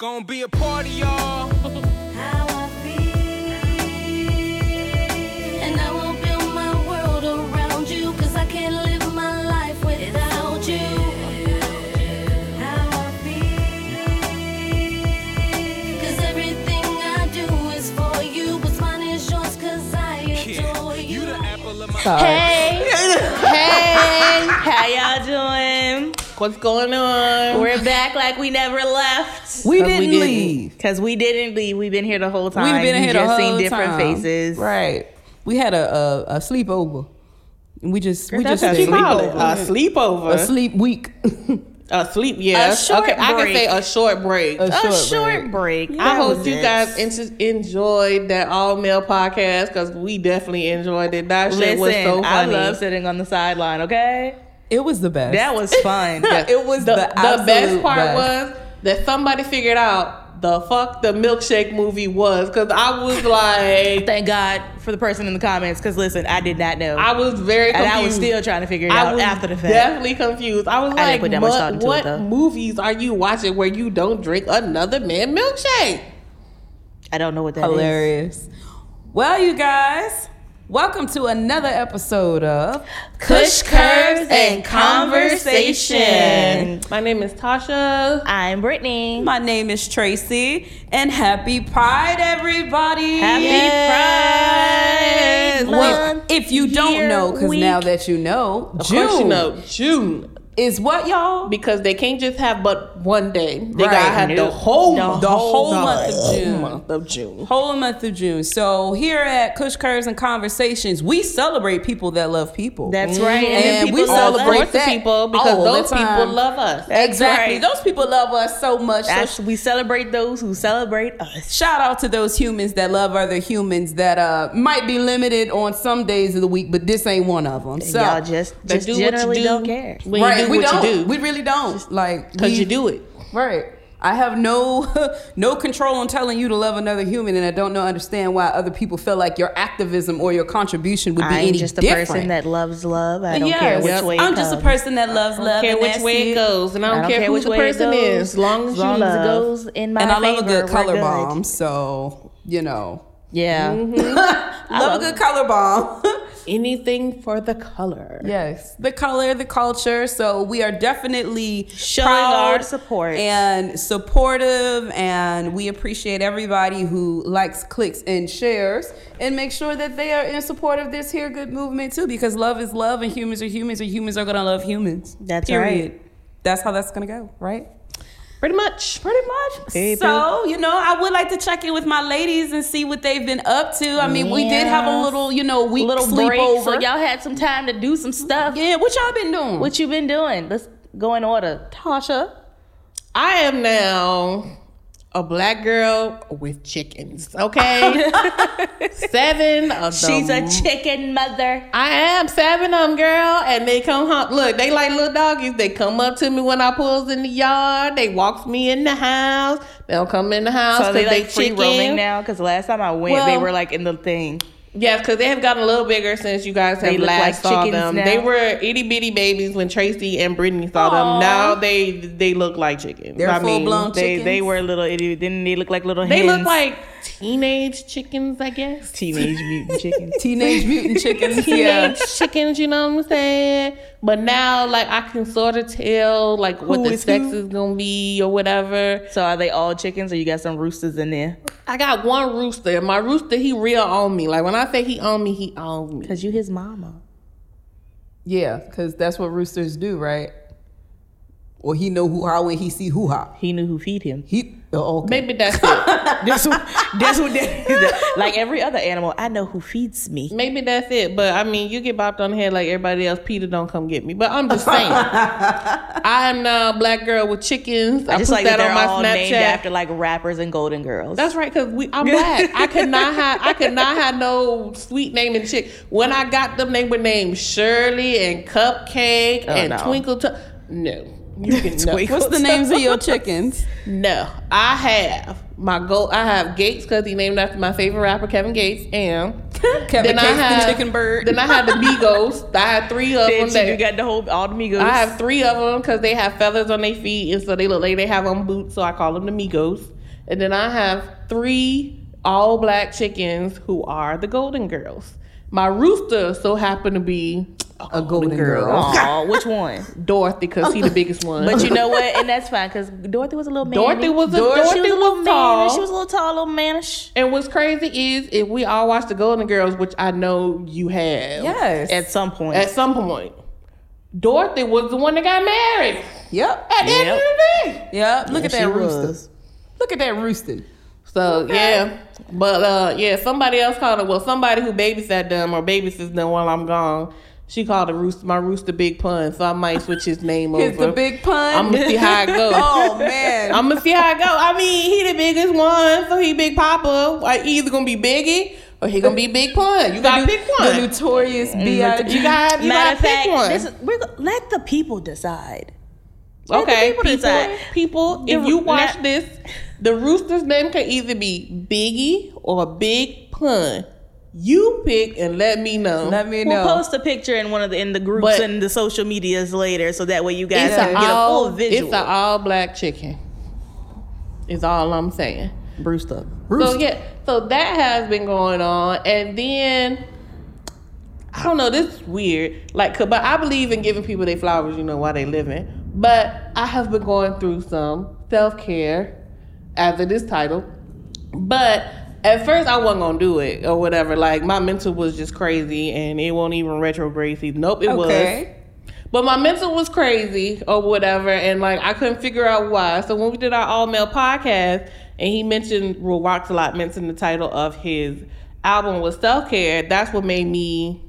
Gonna be a party, y'all. how I feel. And I will build my world around you, cause I can't live my life without you. How I feel. Cause everything I do is for you, what's mine is yours, cause I adore You you. the apple of my Hey, Hey, what's going on? We're back like we never left. We didn't didn't. leave. Cause we didn't leave. We've been here the whole time. We've been You here the just whole seen different time. faces. Right. We had a a, a sleepover. We just we that's just a sleepover. A sleepover. a sleep week. A sleep, yeah. A short okay, I can say a short break. A A short short, break. I hope was you guys en- enjoyed that all male podcast because we definitely enjoyed it. That shit was so funny. I love sitting on the sideline. Okay, It was the best. that was fun. it was the, the, the best part best. was that somebody figured out the fuck the milkshake movie was because I was like, Thank God for the person in the comments. Cause listen, I did not know, I was very and. I was still trying to figure it I out was after the fact. definitely confused. I was I didn't like, put that much thought what, into it, what though. movies are you watching where you don't drink another man milkshake? I don't know what that is. hilarious. Well, you guys, welcome to another episode of Kush curves and conversation. My name is Tasha. I'm Brittany. My name is Tracy, and happy Pride, everybody! Happy Yes. Pride Well, if you don't know, because now that you know, Of June course you know June is what, y'all? because they can't just have but one day. They Right. gotta have the Nope. whole The month. the whole the month of whole June. month of June. whole month of June. So here at Kush Curves and Conversations, we celebrate people that love people. That's right. And then we celebrate us. Sorts of that people because all those people love us. exactly. right. Those people love us so much. So That's- we celebrate those who celebrate us. shout out to those humans that love other humans that uh might be limited on some days of the week, but this ain't one of them. So Y'all just, just do what you generally do don't care. when right, you do we what don't. you do. We really don't. like Because you do it. Right. I have no no control on telling you to love another human, and I don't know understand why other people feel like your activism or your contribution would be I ain't any just a different. person that loves love. I don't Yes. care which way it I'm just a person that loves I love. don't care and which way it goes, and I don't, I don't care, care who which the person goes. is, as long as, As long you as it goes in my And I love a good color good. bomb, so you know, Yeah. Mm-hmm. love a good color bomb. Anything for the color. yes, the color, the culture. So we are definitely Showing proud our support. and supportive, and we appreciate everybody who likes, clicks, and shares, and make sure that they are in support of this here good movement too. Because love is love, and humans are humans, and humans are gonna love humans. That's Period. right. That's how that's gonna go, right? Pretty much. Pretty much. Baby. So, you know, I would like to check in with my ladies and see what they've been up to. I mean, we did have a little, you know, week little break, so y'all had some time to do some stuff. yeah, what y'all been doing? What you been doing? Let's go in order. Tasha. I am now a black girl with chickens. Okay, seven of them. She's a chicken mother. I am seven of them, girl, and they come home. Look, they like little doggies. They come up to me when I pulls in the yard. They walks me in the house. They don't come in the house So they they, like free chicken. roaming now? Because last time I went, they were like in the thing. Yes, because they have gotten a little bigger since you guys have They last like saw them. now? They were itty bitty babies when Tracy and Brittany saw Aw. them. Now they they look like chickens. They're I mean, full-blown They chickens? they were little. It, didn't they look like little? They hens? look like teenage chickens, I guess. teenage mutant chickens. Teenage Mutant Chickens. Teenage yeah. chickens, you know what I'm saying? But now, like, I can sort of tell, like, what the is sex who? is gonna be or whatever. So are they all chickens, or you got some roosters in there? I got one rooster. My rooster, he real on me. Like when I say he on me, he on me. Cause you his mama. Yeah, because that's what roosters do, right? Or he know who how when he see who ha. He knew who feed him. He oh, okay. Maybe that's it. That's what. That's what. That, like every other animal, I know who feeds me. Maybe that's it. But I mean, you get bopped on the head like everybody else. Peter don't come get me. But I'm just saying. I am now a black girl with chickens. I, I just put like that, that, on my all named after like rappers and golden girls. That's right, cause we I'm black. I could not have I could not have no sweet naming chick. When I got them, they were named Shirley and Cupcake Oh, and no. Twinkle. Tu- no, you can no. What's the names of your chickens? No, I have my goal. I have Gates because he named after my favorite rapper Kevin Gates, and Kevin Then I Case the chicken bird. Then I have the Migos. I had three of them. That, you got the whole all the Migos. I have three of them because they have feathers on their feet, and so they look like they have on boots. So I call them the Migos. And then I have three all black chickens who are the Golden Girls. My rooster so happened to be a golden, girl. Aw, which one? Dorothy, because he the biggest one. But you know what? And that's fine because Dorothy was a little man. Dorothy was a Dorothy, Dorothy was a little was man. tall. She was a little tall, little manish. And what's crazy is if we all watch the Golden Girls, which I know you have. yes. At some point. At some point. Dorothy was the one that got married. yep. At the end of the day. Yep. Look at that rooster. was. Look at that rooster. So yeah. But uh yeah, somebody else called it well, somebody who babysat them or babysits them while I'm gone. She called it rooster my rooster big pun, so I might switch his name Here's over. the big pun. I'm gonna see how it goes. oh man. I'm gonna see how it go. I mean, he the biggest one, so he Big Papa. Like he either gonna be Biggie or he gonna be Big Pun. You gotta pick one. the notorious mm-hmm. B.I.G. You gotta, you Matter gotta fact, pick one. this is, we're, let the people decide. let the okay, people people, decide. people, if The- you watch now- this, the rooster's name can either be Biggie or Big Pun. You pick and let me know. Let me We'll know. post a picture in one of the in the groups But- and the social medias later, so that way you guys can a get a full visual. It's an all black chicken. Is all I'm saying. Brewster. So yeah, so that has been going on, and then I don't know. This is weird. Like, but I believe in giving people their flowers. You know why they living. But I have been going through some self care after this title. But at first, I wasn't gonna do it or whatever. Like my mental was just crazy, and it won't even retrograde. season. Nope, it was. But my mental was crazy or whatever, and like I couldn't figure out why. So when we did our all male podcast, and he mentioned Will Rocks a lot, mentioned the title of his album was self care. That's what made me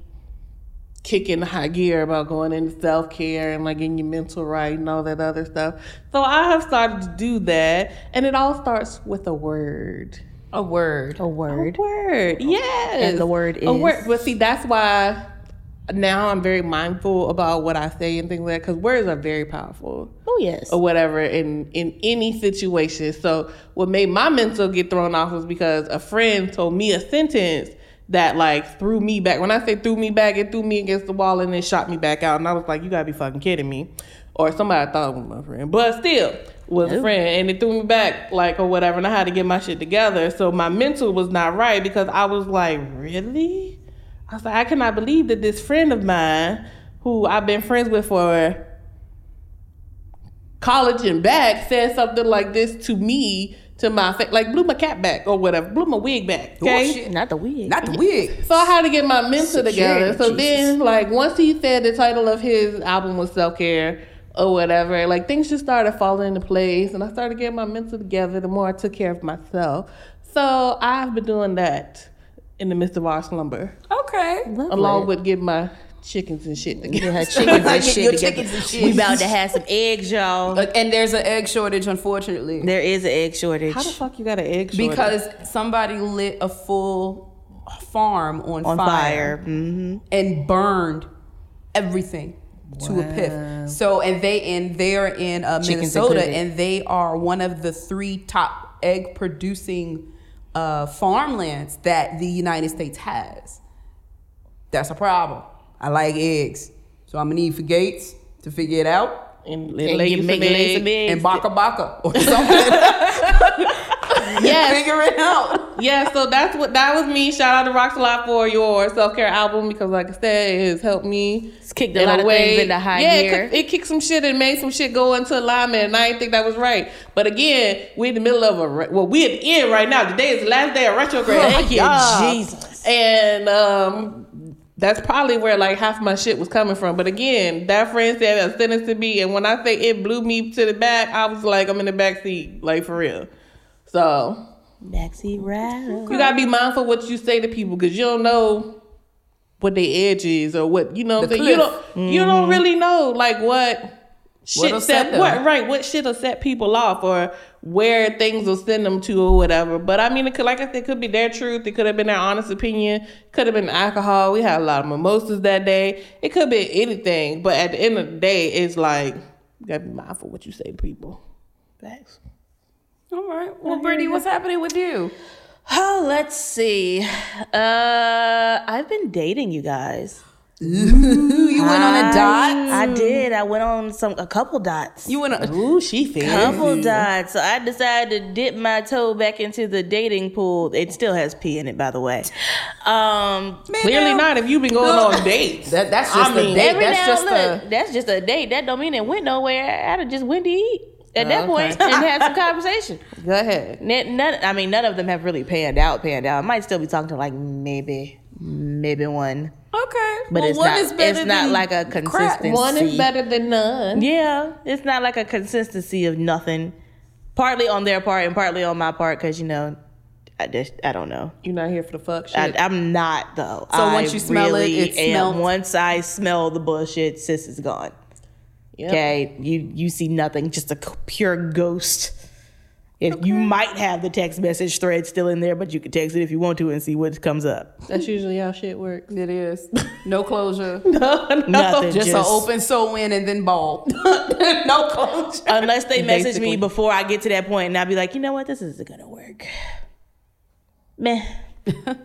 kick in the high gear about going into self care and like getting your mental right and all that other stuff. So I have started to do that, and it all starts with a word. A word. A word. A word, yes. And the word is. a word. is? But see, that's why now I'm very mindful about what I say and things like that because words are very powerful Oh yes. or whatever in in any situation. So what made my mental get thrown off was because a friend told me a sentence that like threw me back. When I say threw me back, it threw me against the wall and then shot me back out. And I was like, you gotta be fucking kidding me. Or somebody I thought was my friend, but still was a friend, and it threw me back like or whatever. And I had to get my shit together. So my mental was not right because I was like, really? I was like, I cannot believe that this friend of mine, who I've been friends with for college and back said something like this to me to my face, like blew my cap back or whatever, blew my wig back. Oh, okay. Oh, shit. Not the wig. Not the wig. So I had to get my mental together. So Jesus. then, like, once he said the title of his album was self care or whatever, like things just started falling into place, and I started getting my mental together. The more I took care of myself, so I've been doing that in the midst of our slumber, Okay. along with getting my chickens and shit together. Get her chickens and shit Your together. chickens and shit. We about to have some eggs, y'all. Uh, And there's an egg shortage, unfortunately. There is an egg shortage How the fuck you got an egg? shortage? because somebody lit a full farm on, on fire, fire. hmm and burned everything to a pith. So and they and they're in uh, Minnesota included. and they are one of the three top egg producing uh, farmlands that the United States has. That's a problem. I like eggs, so I'm gonna need for Gates to figure it out. and, And lay you you make some lay eggs. some eggs. And baka baka or something. Yes. Figure it out. Yeah, so that's what that was me. Shout out to Rocks a lot for your self care album because, like I said, it has helped me. It's kicked a lot of way. things into high yeah, gear. It, kicked- it kicked some shit and made some shit go into alignment, and I didn't think that was right. But again, we're in the middle of a re- well, we're at the end right now. Today is the last day of retrograde. Thank you, Jesus. And um, that's probably where like half my shit was coming from. But again, that friend said a sentence to me, and when I say it blew me to the back, I was like, I'm in the back seat, like for real. So Backseat rider. you gotta be mindful what you say to people because you don't know what their edge is or what you know. The I'm saying? You don't you don't really know like what shit set set what right what shit will set people off or where things will send them to or whatever. But I mean, it could, like I said, it could be their truth. It could have been their honest opinion. Could have been alcohol. We had a lot of mimosas that day. It could be anything. But at the end of the day, it's like you gotta be mindful what you say to people. Thanks. All right. Well, Brittany, what's happening with you? Oh, let's see. Uh, I've been dating you guys. Ooh, you went on a dot. I did. I went on some a couple dots. You went on. Ooh, she fancy. couple dots. So I decided to dip my toe back into the dating pool. It still has pee in it, by the way. Um, Clearly not. If you've been going No. on dates, That- that's just a mean, date. every that's now just look, a- that's just a date. That don't mean it went nowhere. I'd have just went to eat at that oh, Okay. point and had some conversation. Go ahead. None, I mean, none of them have really panned out. Panned out. I might still be talking to like maybe, maybe one. Okay, But well, it's one not- is better it's not than like a crap. consistent- One is better than none. Yeah, it's not like a consistency of nothing. Partly on their part and partly on my part because you know, I just I don't know. You're not here for the fuck shit. I, I'm not though. So I once you smell it, really it's am. smelled? Once I smell the bullshit, sis is gone. Yep. Okay, you you see nothing, just a pure ghost. If you might have the text message thread still in there, but you can text it if you want to and see what comes up. That's usually how shit works. It is no closure, no Nothing. just, an open so in and then ball. no closure. Unless they message Basically. me before I get to that point, and I'll be like, you know what, this isn't gonna work. Meh.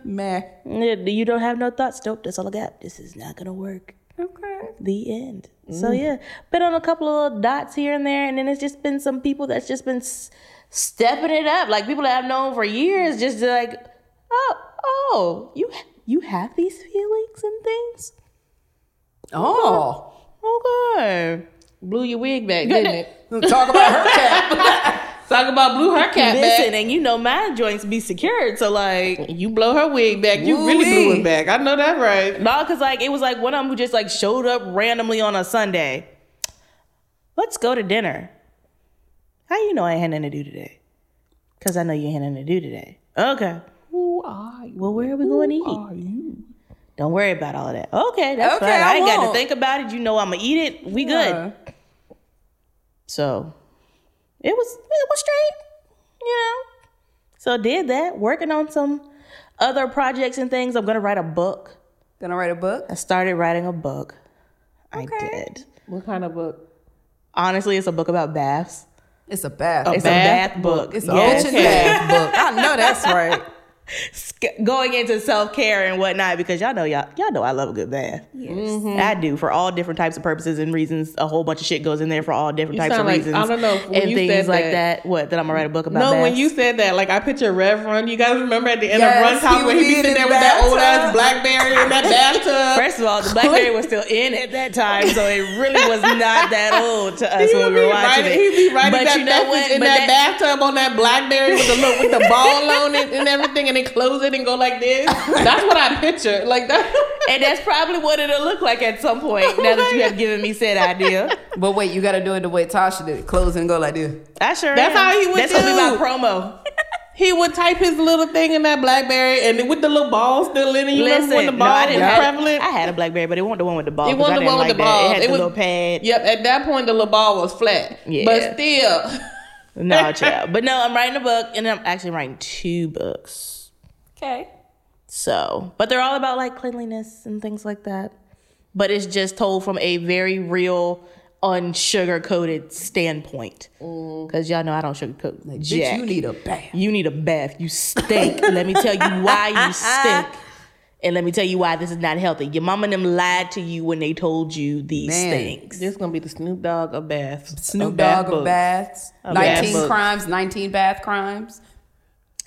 Meh. You don't have no thoughts. Nope, that's all I got. This is not gonna work. Okay. The end. So mm. yeah, been on a couple of little dots here and there, and then it's just been some people that's just been s- stepping it up. Like people that I've known for years, just like, oh, oh, you you have these feelings and things. Oh, Okay. Blew your wig back, didn't it? talk about her cap. Talk about blew her cat Listen, back. and you know my joints be secured, so like. You blow her wig back. You really blew it back. I know that right. No, cause like it was like one of them who just like showed up randomly on a Sunday. Let's go to dinner. How you know I ain't had nothing to do today? Cause I know you ain't had nothing to do today. Okay. Who are you? Well, where are we going to eat? Are you? Don't worry about all of that. Okay, that's Okay, fine. I, I ain't got to think about it. You know I'm gonna eat it. We good. So it was it was straight. You know. So did that. Working on some other projects and things. I'm gonna write a book. Gonna write a book. I started writing a book. I did. What kind of book? Honestly, it's a book about baths. It's a bath. It's bath a bath book. It's Yes. an ocean bath book. I know that's right. Going into self care and whatnot because y'all know y'all y'all know I love a good bath. Yes, mm-hmm. I do for all different types of purposes and reasons. A whole bunch of shit goes in there for all different You types of like- reasons. I don't know, when and you things like that- that. What that I'm gonna write a book about? No, when you said that, like I picture Rev Run. You guys remember at the end Yes, of Run he when he be be in sitting there the with that old ass. Blackberry in that bathtub. First of all, the BlackBerry was still in at that time, so it really was not that old to us He when we were watching writing, it. he'd be writing but that you know what? in But that, that- bathtub on that Blackberry with the look with the ball on it and everything, and then close it and go like this. That's what I picture. Like that. and that's probably what it'll look like at some point. Now that you have given me said idea, But wait, you gotta do it the way Tasha did it. Close and go like this. I sure. That's am. how he would do it. That's gonna be my promo. He would type his little thing in that Blackberry, and then with the little ball still in it. You Listen, remember when the no, ball I was didn't have, prevalent? I had a BlackBerry, but it wasn't the one with the ball. It wasn't the didn't one with like the that. ball. It had It the was- little pad. Yep, at that point the little ball was flat. Yeah. But still, No, child. But no, I'm writing a book, and I'm actually writing two books. Okay. So, but they're all about like cleanliness and things like that. But it's just told from a very real, unsugar coated standpoint. Mm. Because y'all know I don't sugarcoat. Like, jack. bitch, you need a bath. You need a bath. You stink. Let me tell you why you stink. And let me tell you why this is not healthy. Your mama and them lied to you when they told you these Man. things. this gonna be the Snoop Dogg of baths. Snoop of bath Dogg of baths. bath 19 books. crimes, 19 bath crimes.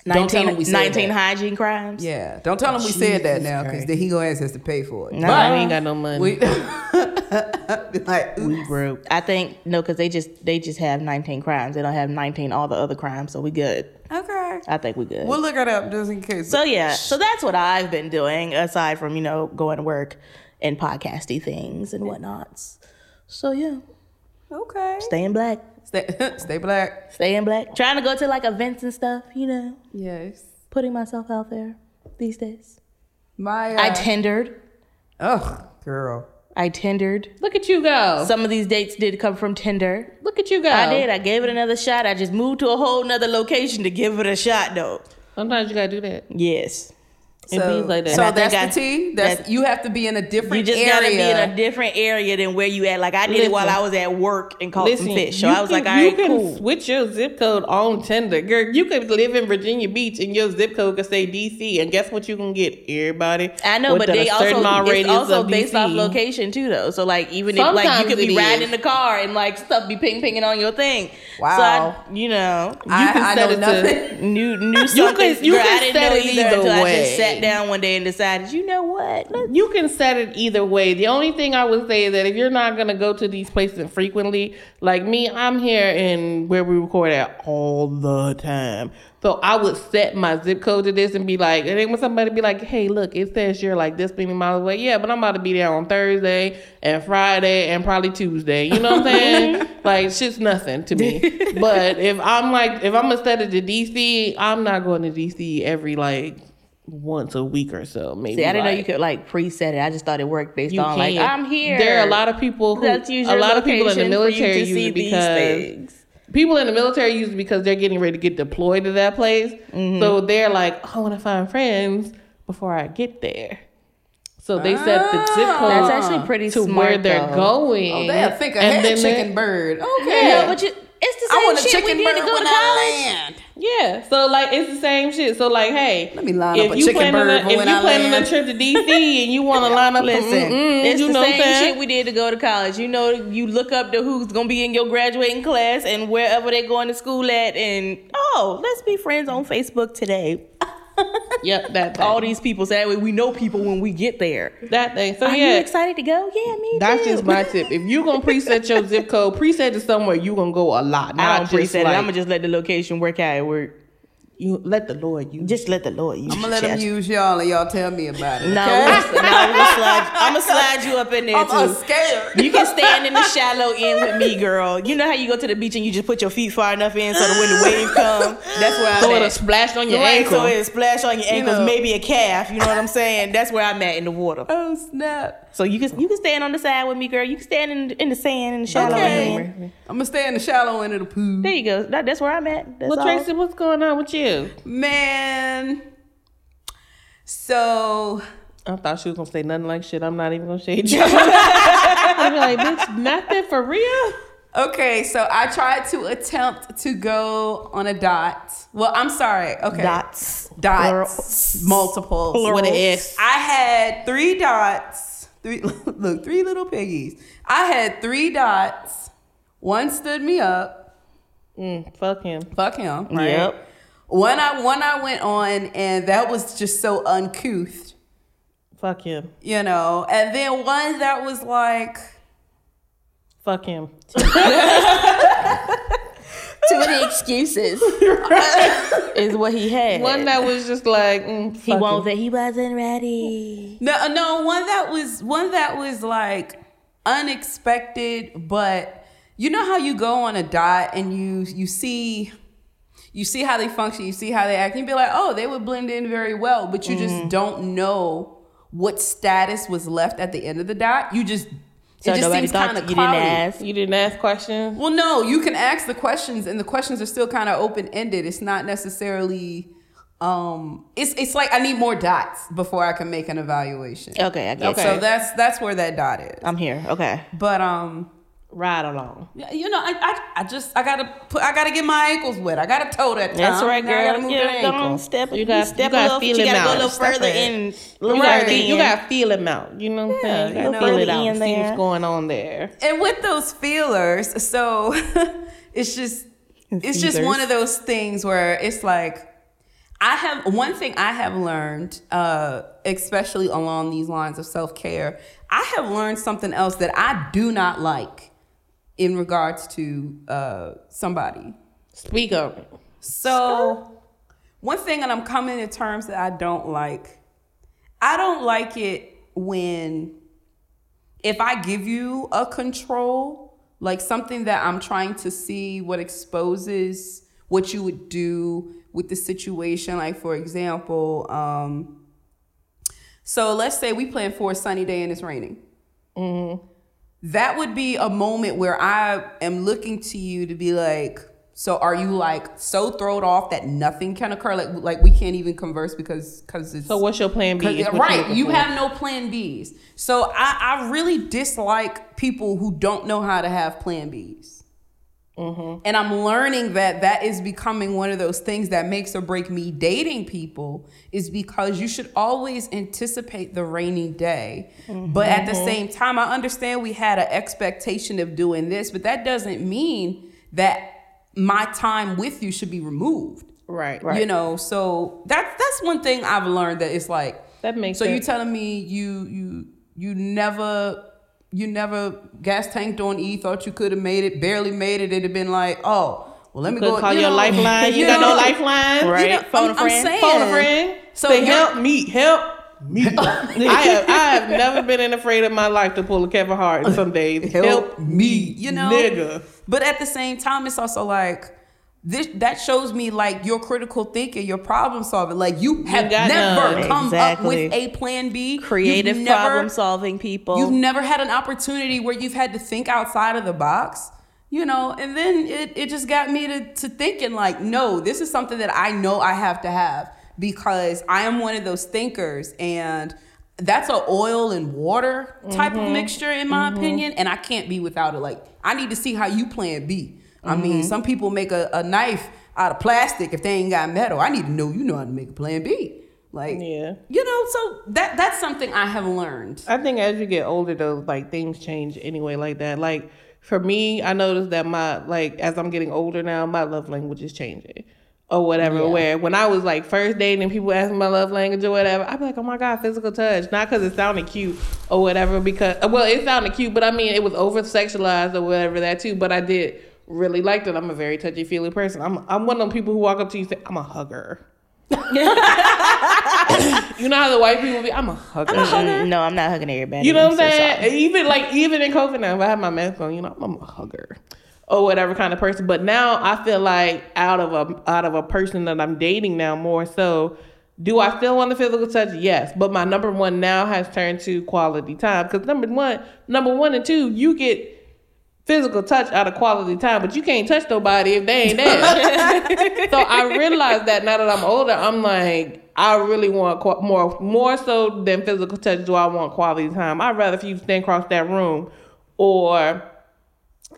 Don't tell 19, we said 19 that. hygiene crimes. Yeah. Don't tell him we said that now because Christ. then he gonna ask us to pay for it. No. I ain't got no money. We, like, oops. broke. I think no, because they just they just have 19 crimes. They don't have 19 all the other crimes, so we good. Okay. I think we good. We'll look it up just in case. so yeah, so that's what I've been doing aside from you know going to work and podcasty things and whatnots. So yeah, okay. staying black, Stay, stay black. staying black, trying to go to like events and stuff. You know, Yes. putting myself out there these days. My. Uh, I tendered. Ugh, girl. I tendered. Look at you go. Some of these dates did come from Tinder. Look at you go. I did. I gave it another shot. I just moved to a whole nother location to give it a shot though. Sometimes you gotta do that. Yes. It So, like that. so And I think that's the I- T. That's that- you have to be in a different You just area. gotta be in a different area than where you at. Like I did it while I was at work and caught Listen, some fish. So I was can, like, all you can cool. switch your zip code on Tinder, girl. You could live in Virginia Beach and your zip code could say DC, and guess what? You can get everybody. I know, but they also it's also of based DC. off location too, though. So like even if like you could be riding is. in the car and like stuff be ping pinging on your thing. Wow. So I, you know, You I- can I set know it nothing. to. new knew something. you Girl, can I didn't set it either either until I way. Sat down one day and decided, you know what? Let's You can set it either way. The only thing I would say is that if you're not gonna go to these places frequently, like me, I'm here in where we record at all the time. So I would set my zip code to this and be like, and then when somebody be like, "Hey, look, it says you're like this many miles away." Yeah, but I'm about to be there on Thursday and Friday and probably Tuesday. You know what I'm saying? like shit's nothing to me. but if I'm like, if I'm gonna set it to DC, I'm not going to DC every like once a week or so. Maybe. See, I didn't know you could like preset it. I just thought it worked based you on like. I'm here. There are a lot of people who Let's use a your lot of people in the location for you military to use see it these because things. people in the military use it because they're getting ready to get deployed to that place. Mm-hmm. So they're like, I want to find friends before I get there. So they set the zip code That's actually pretty to smart, where they're though. going. Oh, they'll think and then chicken bird. Okay. Yeah, but you, it's the I same want a shit chicken we did bird to go when to I college. land. Yeah, so like it's the same shit. So like, hey, Let me line if up a you chicken planning bird a, if you planning land. a trip to DC and you want to line up, Listen, mm-mm, it's you the know same shit we did to go to college. You know, you look up to who's gonna be in your graduating class and wherever they're going to school at, and oh, let's be friends on Facebook today. Yep, that thing. All these people, so that way we know people when we get there. that thing. So Are yeah, you excited to go? Yeah, me That's too. just my tip. If you're gonna preset your zip code, preset it somewhere you're gonna go a lot. I don't just preset like, it. I'm gonna just let the location work how it work. You let the Lord use. Just let the Lord use. You. I'm gonna let them use y'all and y'all tell me about it. No, okay? no, I'm gonna slide. I'm gonna slide you up in there I'm too. scared. You can stand in the shallow end with me, girl. You know how you go to the beach and you just put your feet far enough in so that when the wave comes, that's where I'm so it'll at. splash on your Right, ankle. so it splash on your ankles, know. maybe a calf. You know what I'm saying? That's where I'm at in the water. Oh snap! So you can you can stand on the side with me, girl. You can stand in in the sand in the shallow Okay, end. I'm gonna stay in the shallow end of the pool. There you go. That, that's where I'm at. That's well, all. Tracy, what's going on with you? Man, so I thought she was gonna say nothing like shit. I'm not even gonna shade you. I'm like, bitch, nothing for real. okay, so I tried to attempt to go on a dot. Well, I'm sorry. Okay, Dots. dots, multiples Plural. with an S. I had three dots. Three look, three little piggies. I had three dots. One stood me up. Mm, fuck him. Fuck him. Right? Yep. One I one I went on, and that was just so uncouth, Fuck him. you know. And then one that was like, Fuck him. Too many excuses is what he had. One that was just like, mm, he fuck won't him. say he wasn't ready. no, no, one that was one that was like unexpected, but you know how you go on a dot and you you see you see how they function, you see how they act, and you be like, oh, they would blend in very well, but you Mm-hmm. just don't know what status was left at the end of the dot. You just So it just nobody seems thought kind of you didn't ask. You didn't ask questions. Well, no, you can ask the questions, and the questions are still kind of open ended. It's not necessarily. Um, it's it's like I need more dots before I can make an evaluation. Okay, I guess. So that's that's where that dot is. I'm here. Okay. But um, Ride along. you know, I, I I just I gotta put I gotta get my ankles wet. I gotta toe that. That's tongue. right, I gotta move Yeah, that come on, ankle. step. You gotta step you gotta a little. feel you gotta go a little Step further it. in. You gotta, further feel, you gotta feel him out. You know what I'm saying? You you gotta know, feel it out. in See what's going on there. And with those feelers, so it's just it's just one of those things where it's like I have one thing I have learned, uh, especially along these lines of self care. I have learned something else that I do not like in regards to uh, somebody. Speak of it. So, one thing that I'm coming to terms that I don't like, I don't like it when if I give you a control, like something that I'm trying to see what exposes what you would do with the situation. Like, for example, um, so let's say we plan for a sunny day and it's raining. That would be a moment where I am looking to you to be like, So are you like so thrown off that nothing can occur? Like like we can't even converse because because it's So what's your plan B? 'Cause- is what you're right, looking you have no plan Bs. So I, I really dislike people who don't know how to have plan Bs. Mm-hmm. And I'm learning that that is becoming one of those things that makes or break me dating people is because you should always anticipate the rainy day. But at the same time, I understand we had an expectation of doing this, but that doesn't mean that my time with you should be removed. right. You know, so that's that's one thing I've learned that it's like That makes So you sense. telling me you you you never you never gas tanked on E, thought you could have made it, barely made it, it'd have been like, oh, well let me go call you your know, lifeline. You, got know, no lifeline. Right. You know, Phone a I'm, I'm friend. saying, Phone a friend. So Say help me, help me. I have I have never been in afraid of my life to pull a Kevin Hart some days. Help Help, me, me, you know? nigga. But at the same time, it's also like this that shows me like your critical thinking, your problem solving. Like you have got never none. come Exactly. up with a plan B. Creative never- problem solving people. You've never had an opportunity where you've had to think outside of the box, you know, and then it, it just got me to, to thinking like, no, this is something that I know I have to have because I am one of those thinkers and that's a oil and water type of mm-hmm. mixture in my mm-hmm. opinion and I can't be without it. Like I need to see how you plan B. I mean, mm-hmm. some people make a, a knife out of plastic if they ain't got metal. I need to know you know how to make a plan B. Like, Yeah. you know, so that that's something I have learned. I think as you get older though, like things change anyway like that. Like for me, I noticed that my like as I'm getting older now, my love language is changing. Or whatever. Yeah. Where when I was like first dating and people ask my love language or whatever, I'd be like, Oh my god, physical touch. Not because it sounded cute or whatever, because uh, well, it sounded cute, but I mean it was over sexualized or whatever that too. But I did really liked it. I'm a very touchy feely person. I'm I'm one of them people who walk up to you and say, I'm a hugger. you know how the white people be, I'm a hugger. Mm, no, I'm not hugging everybody. You know what I'm so saying? sorry. even like even in COVID now, if I have my mask on, you know, I'm a hugger or whatever kind of person. But now I feel like out of a out of a person that I'm dating now more so. Do I still want the physical touch? Yes, but my number one now has turned to quality time because number one, number one and two, you get physical touch out of quality time, but you can't touch nobody if they ain't there. so I realized that now that I'm older, I'm like, I really want more, more so than physical touch. Do I want quality time? I'd rather if you stand across that room, or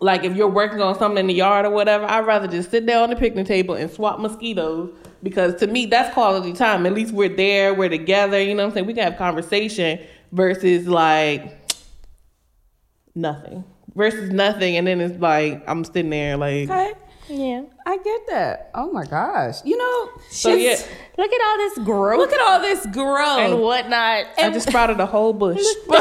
like if you're working on something in the yard or whatever, I'd rather just sit down on the picnic table and swap mosquitoes because to me that's quality time. At least we're there, we're together. You know what I'm saying? We can have conversation versus like nothing versus nothing, and then it's like I'm sitting there like. Okay. Yeah. I get that. Oh my gosh. You know, So just- yeah, Look at all this growth look at all this growth. and whatnot. I just sprouted a whole bush. a we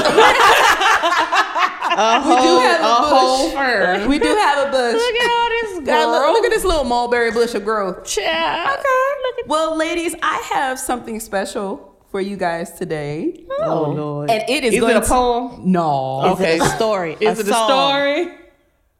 do whole, have a, a bush. whole fern. We do have a bush. Look at all this God, growth. look, look at this little mulberry bush of growth. Child. Okay. Well, ladies, I have something special for you guys today. Oh, oh Lord! And it is Is going it a to- poem? No. Is it a story? Is it a story?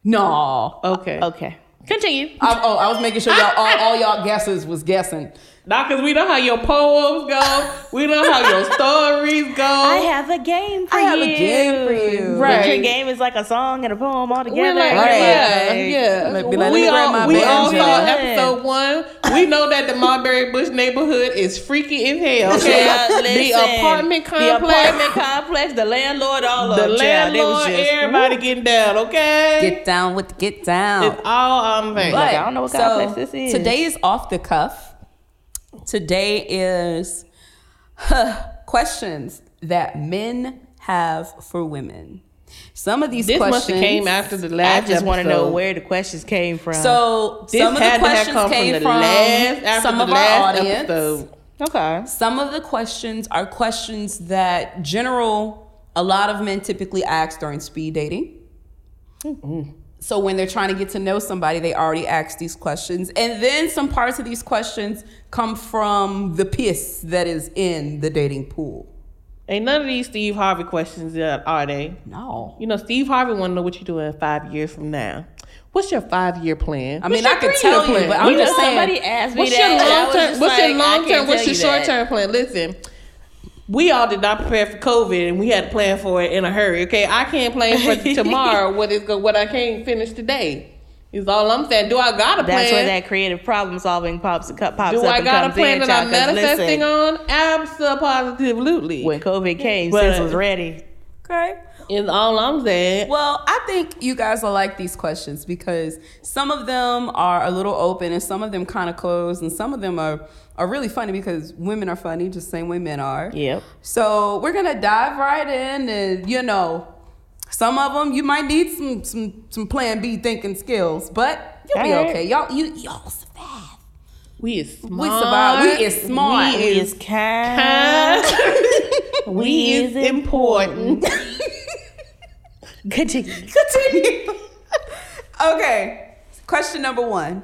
No. Okay. Okay. Continue. I, oh, I was making sure y'all all, all y'all guesses was guessing. Not because we know how your poems go. We know how your stories go. I have a game for I you. I have a game for you. But your game is like a song and a poem all together. We're like, Right. yeah, Like, yeah. Like, be like, we me grab my all, we all banjo. saw episode one. We know that the Mulberry Bush neighborhood is freaky as hell. Okay, Yeah, the apartment complex, The apartment complex, the landlord, all of the them. was landlord, just- everybody getting down. Okay, Get down with the get down. it's all I'm saying. But- I don't know what complex this is. Today is off the cuff. Today is questions that men have for women. Some of these this questions must have came after the last. I just want to know where the questions came from. So This some of the had to have questions come came from the last after some the of last our audience. episode. okay. Some of the questions are questions that general a lot of men typically ask during speed dating. Mm-hmm. So when they're trying to get to know somebody, they already ask these questions. And then some parts of these questions come from the piss that is in the dating pool. Ain't none of these Steve Harvey questions yet, are they? No. You know, Steve Harvey want to know what you're doing five years from now. What's your five year plan? I mean, I could tell you, plan? but I'm You know, just saying. somebody asked me What's that. your long-term, What's your like, I long term? What's your short term plan? Listen, we all did not prepare for COVID, and we had to plan for it in a hurry. Okay, I can't plan for tomorrow what is go what I can't finish today. Is all I'm saying. Do I got a plan? That's where that creative problem solving pops pops up Do I and got a comes plan in, that I'm child, 'cause manifesting listen, on? Absolutely. When COVID came, But- sis was ready. Okay. Is all I'm saying. Well, I think you guys will like these questions because some of them are a little open and some of them kind of closed and some of them are, are really funny because women are funny just the same way men are. Yep. So we're gonna dive right in and you know, some of them you might need some some some plan B thinking skills, but you'll be okay. Y'all you y'all survive. we is smart. We survive. We is smart. We is kind. we is important. Continue. Continue. okay. Question number one.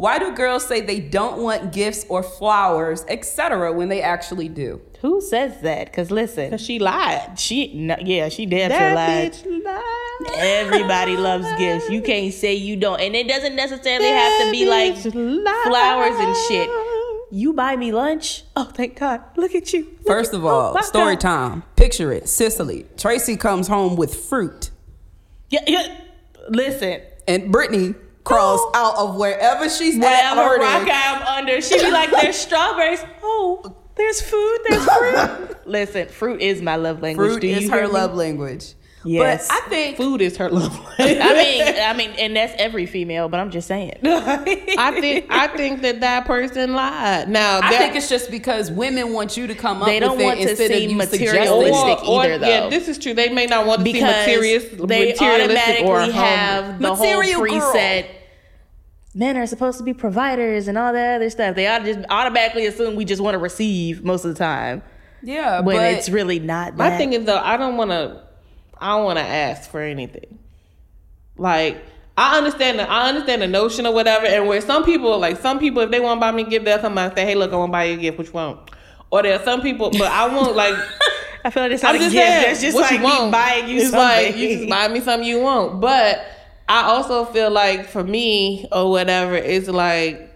Why do girls say they don't want gifts or flowers, etc., when they actually do? Who says that? Because listen, Cause she lied. she no, yeah, she damn sure lied. bitch lied. Everybody loves gifts. You can't say you don't, and it doesn't necessarily have to be like lied. flowers and shit. You buy me lunch. Oh, thank God! Look at you. Look First at- of all, oh, story God. time. Picture it. Sicily. Tracy comes home with fruit, Yeah, yeah. Listen, and Brittany crawls out of wherever she's at. whatever rock I'm under, she be like, "There's strawberries. Oh, there's food. There's fruit. Listen, fruit is my love language. Fruit Do is her love language. Yes. But I think Food is her love. I mean, I mean, and that's every female, but I'm just saying. I think I think that that person lied. Now I think it's just because women want you to come up They don't with want it to instead seem of you materialistic suggesting it. either, Yeah, this is true. They may not want to see because materialist, they materialistic or automatically have the Material whole girl. preset. Men are supposed to be providers and all that other stuff. They ought to just automatically assume we just want to receive most of the time Yeah, when but it's really not. My that. thing is though, I don't want to. I don't want to ask for anything. Like I understand the I understand the notion or whatever, and where some people like some people if they want to buy me a gift, they'll come out and say, "Hey, look, I want to buy you a gift. Which one?" Or there are some people, but I want like I feel like it's I'm a just gift. saying, It's just like you me want. buying you it's something. like you just buy me something you want. But I also feel like for me or whatever, it's like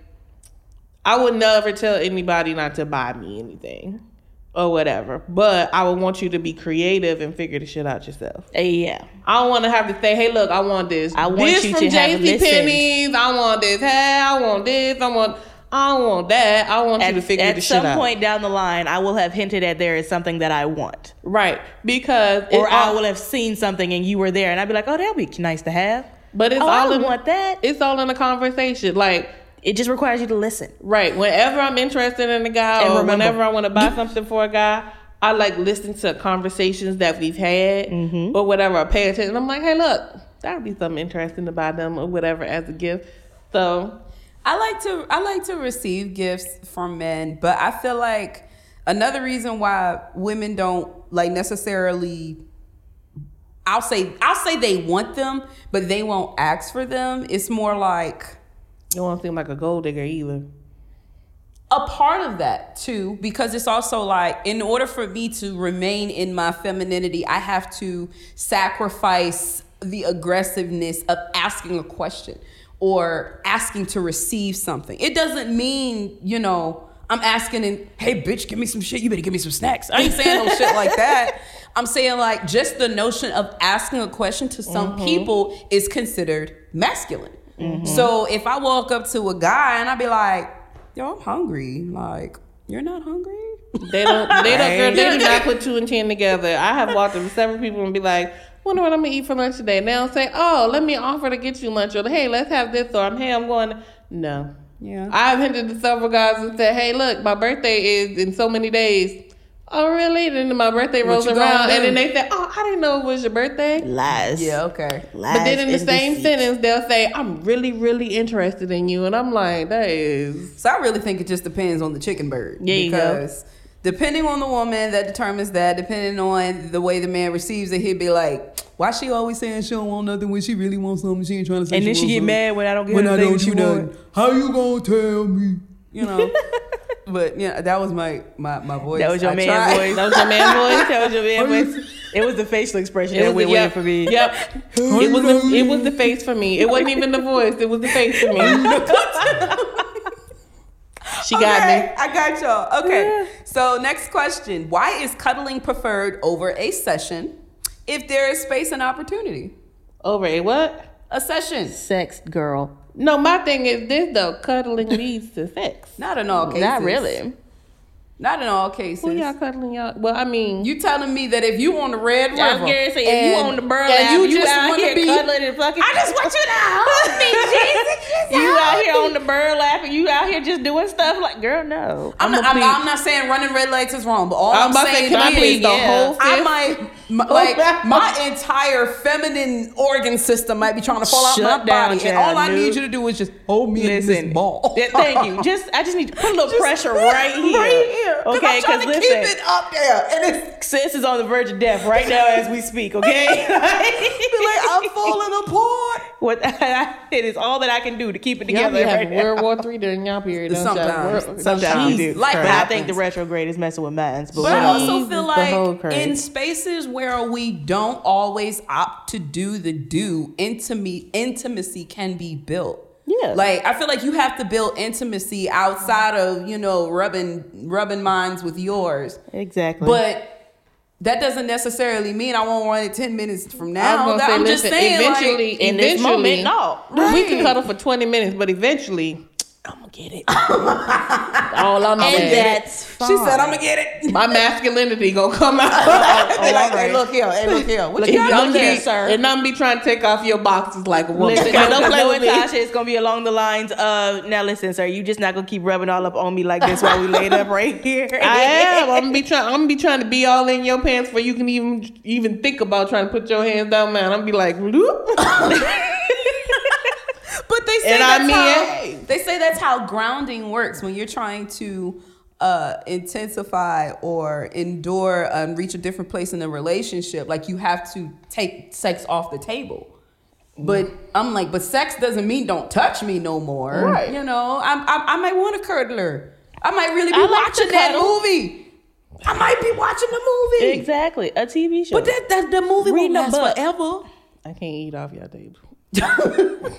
I would never tell anybody not to buy me anything or whatever. But I would want you to be creative and figure the shit out yourself. Yeah. I don't want to have to say, "Hey, look, I want this. I want this you from to have JC Penney's. I want this. Hey, I want this. I want. I don't want that. I want you to figure at the shit out. At some point down the line, I will have hinted at there is something that I want, right? Because or I all- will have seen something and you were there, and I'd be like, "Oh, that'd be nice to have." But it's oh, all would in want that. It's all in a conversation. Like It just requires you to listen. right, whenever I'm interested in a guy, And or remember- whenever I want to buy something for a guy, I like listen to conversations that we've had Mm-hmm. or whatever. I pay attention. I'm like, hey, look, that would be something interesting to buy them or whatever as a gift. So I like to I like to receive gifts from men, but I feel like another reason why women don't like necessarily I'll say I'll say they want them, but they won't ask for them. It's more like you don't want to seem like a gold digger either. a part of that too because it's also like in order for me to remain in my femininity i have to sacrifice the aggressiveness of asking a question or asking to receive something. It doesn't mean you know i'm asking and hey bitch give me some shit. You better give me some snacks. I ain't saying no shit like that. I'm saying like just the notion of asking a question to some mm-hmm. people is considered masculine Mm-hmm. so if i walk up to a guy and i be like yo, I'm hungry. Like, you're not hungry? They don't. They don't. Girl, they do not put two and ten together. I have walked up to several people and be like, "Wonder what I'm gonna eat for lunch today?" And they'll say, "Oh, let me offer to get you lunch," or "Hey, let's have this," or "I'm hey, I'm going." No. Yeah. I've hinted to several guys and said, "Hey, look, my birthday is in so many days." Oh, really? Then my birthday rolls around, and then they say, "Oh, I didn't know it was your birthday." Lies. yeah, okay. Lies But then in the same deceit. sentence, they'll say, "I'm really, really interested in you," and I'm like, "That is." So I really think it just depends on the chicken bird. There you go. because depending on the woman that determines that, depending on the way the man receives it, he'd be like, why she always saying she don't want nothing when she really wants something? She ain't trying to say And then she get something. mad when I don't get when her I the thing don't she do nothing. want. How you gonna tell me? You know. but yeah, that was my my, my voice. That was your I man tried. voice. That was your man voice. that was your man voice. It was the facial expression It that was went the, with yep, for me. Yep. It was the it was the face for me. It wasn't even the voice. It was the face for me. she got Okay, me. I got y'all. Okay. So next question: Why is cuddling preferred over a session if there is space and opportunity? Over a what? a session. Sex girl. No, my thing is this though: cuddling leads to sex. Not in all cases. Not really. Not in all cases. Who y'all cuddling y'all? Well, I mean, You telling me that if you on the red river, I was gonna say if you on the burn and you, you, just out want here to be, cuddling and fucking. I just want you to hold me, Jesus. Just you out here on the bird laughing. You out here just doing stuff like, girl, no. I'm, not, I'm, I'm not saying running red lights is wrong, but all I'm I'm, say, saying can I is please the yeah. whole I might my, like my entire feminine organ system might be trying to fall out Shut my down, body, and child, all I dude. need you to do is just hold me in this ball. Thank you. Just I just need to put a little pressure right here. right here. Okay, because to keep listen, it up there, and it's sis is on the verge of death right now as we speak. Okay, be like I'm falling apart. what it is all that I can do to keep it y'all together be right having now. World War Three during y'all period. don't y'all? Sometimes. World- Sometimes we do. life but I think the retrograde is messing with minds. But, But I also feel like in spaces where we don't always opt to do the do, intimacy intimacy can be built. Yeah. Like I feel like you have to build intimacy outside of, you know, rubbing rubbing minds with yours. exactly. But that doesn't necessarily mean I won't run it 10 minutes from now. say, I'm just saying eventually, like, in this eventually, moment, no. we Right. can cuddle for 20 minutes, but eventually, I'm gonna get it. All I'm and that's fine. she said I'm gonna get it. my masculinity gonna come out. They oh, oh, oh, like, all hey, look here, hey, look here. What Look, you if got you up look there, here, sir. And I'm be trying to take off your boxes like a woman. Listen, don't don't play with with me. Tasha. It's gonna be along the lines of now. Listen, sir, you just not gonna keep rubbing all up on me like this while we laid up right here. I am. I'm gonna be trying. I'm gonna be trying to be all in your pants before you can even even think about trying to put your hands down, man. I'm gonna be like, "Bloop." But they say And I that's mean how, they say that's how grounding works when you're trying to uh, intensify or endure and reach a different place in a relationship. Like you have to take sex off the table. But I'm like, but sex doesn't mean don't touch me no more. Right. You know, I'm, I, I might want a curdler. I might really be like watching that movie. I might be watching the movie. exactly a TV show. But that, that the movie Reading won't a last book. forever. I can't eat off your table.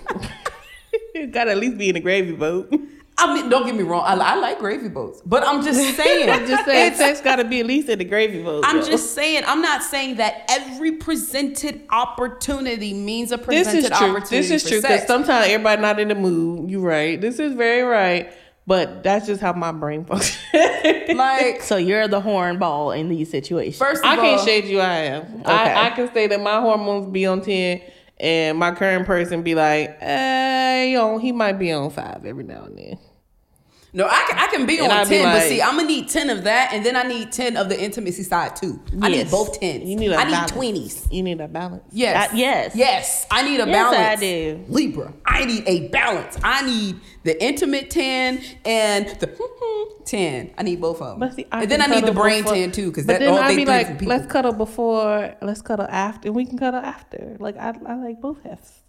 you gotta at least be in a gravy boat. I mean, don't get me wrong. I, I like gravy boats, but I'm just saying. I'm just saying, sex gotta be at least in the gravy boat. I'm yo. just saying. I'm not saying that every presented opportunity means a presented This is true. opportunity. This is true because sometimes everybody not in the mood. You're right. This is very right. But that's just how my brain functions. like so you're the hornball in these situations. first of I can't shade you. I am. Okay. I, I can say that my hormones be on ten, and my current person be like, you know, he might be on five every now and then. No, I can, I can be And on I'd be ten, but see, I'm gonna need ten of that, and then I need ten of the intimacy side too. I need both tens. You need a I need twenties. You need a balance. Yes. Uh, yes. Yes. I need a Yes, I do. Libra. I need a balance. I need the intimate 10 and the 10. I need both of them. But see, I and then I need the brain before- 10 too, because But that then all I'd they be like, let's cuddle before, let's cuddle after, and we can cuddle after. Like I, I like both halves.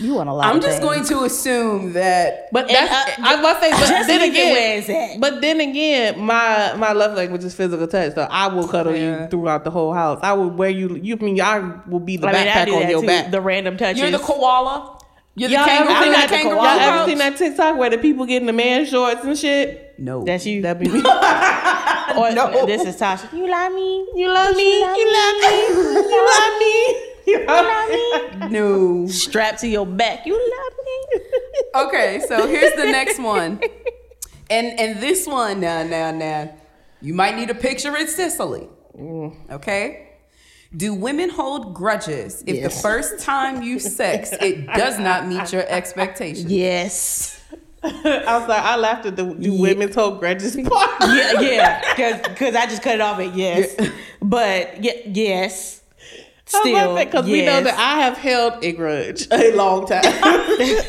You want a lot. I'm of just things. going to assume that But And, that's uh, I was about to say. But just then leave it again, where it's at. but then again, my my love language is physical touch. So I will cuddle Yeah. you throughout the whole house. I will wear you. You mean I will be the I backpack do on your too. back. The random touches. you're the koala. You're the Y'all ever kangaroo. seen the that? kangaroo Y'all ever seen that TikTok where the people get in the man shorts and shit? No. That's you. That be me. Or No. this is Tasha. You love me. You love me. You love me. You love me. You love me. No. Strapped to your back. You love me. Okay, so here's the next one. And and this one now now now you might need a picture in Sicily. Mm. Okay? Do women hold grudges if the first time you sex it does not meet your expectations? Yes. I was like, I laughed at the do women's whole grudges part. Yeah, yeah. Because I just cut it off at yes. But yeah, yes. Still, because we know that I have held a grudge a long time.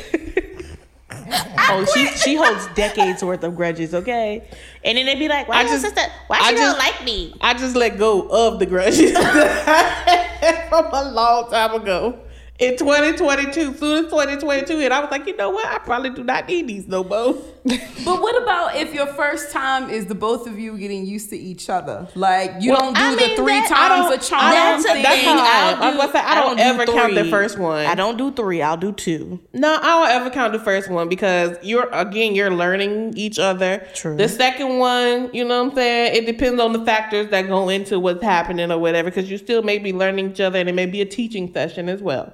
Oh, she she holds decades worth of grudges, okay? And then they'd be like, "Why I your just- sister? Why I she just- don't like me?" I just let go of the grudges from a long time ago. In 2022, soon as 2022, and I was like, you know what? I probably do not need these no more. But what about if your first time is the both of you getting used to each other? Like you Well, don't do I the mean, three that- times I don't- a charm I That's a thing. That's how I am. I'll I was do- gonna say, I don't ever count the first one. I don't do three. I'll do two. No, I don't ever count the first one because you're again you're learning each other. True. The second one, you know what I'm saying? It depends on the factors that go into what's happening or whatever, because you still may be learning each other and it may be a teaching session as well.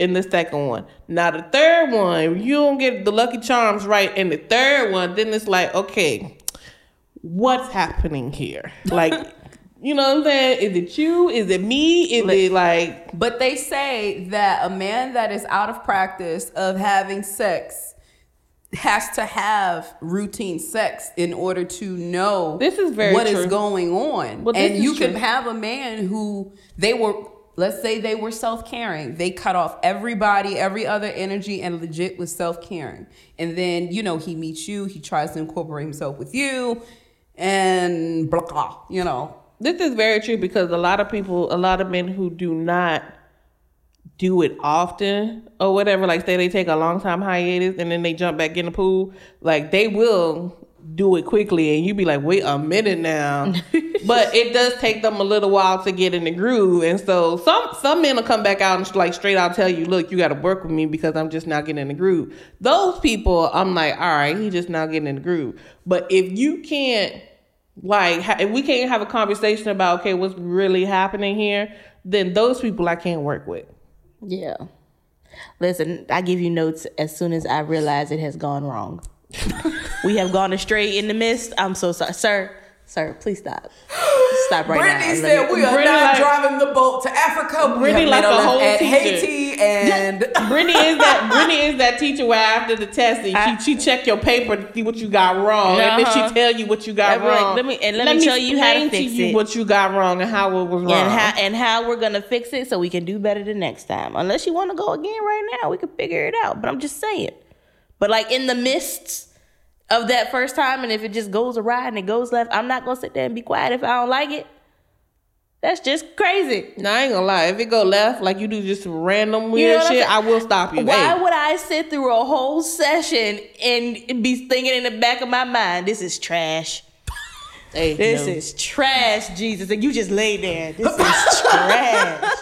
In the second one. Now the third one, you don't get the Lucky Charms right in the third one, then it's like, okay, what's happening here? Like, you know what I'm saying? Is it you? Is it me? Is it like But they say that a man that is out of practice of having sex has to have routine sex in order to know This is very what is true. going on. Well, and is you can have a man who they were let's say they were self-caring. They cut off everybody, every other energy and legit was self-caring. And then, you know, he meets you, he tries to incorporate himself with you and blah blah, you know. This is very true because a lot of people, a lot of men who do not do it often or whatever, like say they take a long time hiatus and then they jump back in the pool, like they will do it quickly and you be like, wait a minute now. but it does take them a little while to get in the groove. And so some some men will come back out and like straight out tell you, look, you gotta work with me because I'm just not getting in the groove. Those people, I'm like, all right, he just not getting in the groove. But if you can't like ha- if we can't have a conversation about okay what's really happening here then those people i can't work with Yeah. Listen, I give you notes as soon as I realize it has gone wrong. we have gone astray in the mist. I'm so sorry. Sir, sir, please stop. Stop right now. Brittany Let said me- we are Brittany not like- driving the boat to Africa. Brittany have made like a whole at teacher. Haiti and brittany is that brittany is that teacher where after the testing she, she check your paper to see what you got wrong and then Uh-huh. she tell you what you got Let me- wrong let me- and let me show you how to explain fix you it. what you got wrong and how it was wrong and how and how we're gonna fix it so we can do better the next time. Unless you want to go again right now, we can figure it out. But I'm just saying. But like in the midst of that first time, and if it just goes awry and it goes left, I'm not gonna sit there and be quiet if I don't like it. That's just crazy. now i ain't gonna lie if it go left like you do just some random weird know I'm shit i will stop you Why Hey, would I sit through a whole session and be thinking in the back of my mind, this is trash. Hey, This no. is trash, Jesus. And you just lay there. This is trash.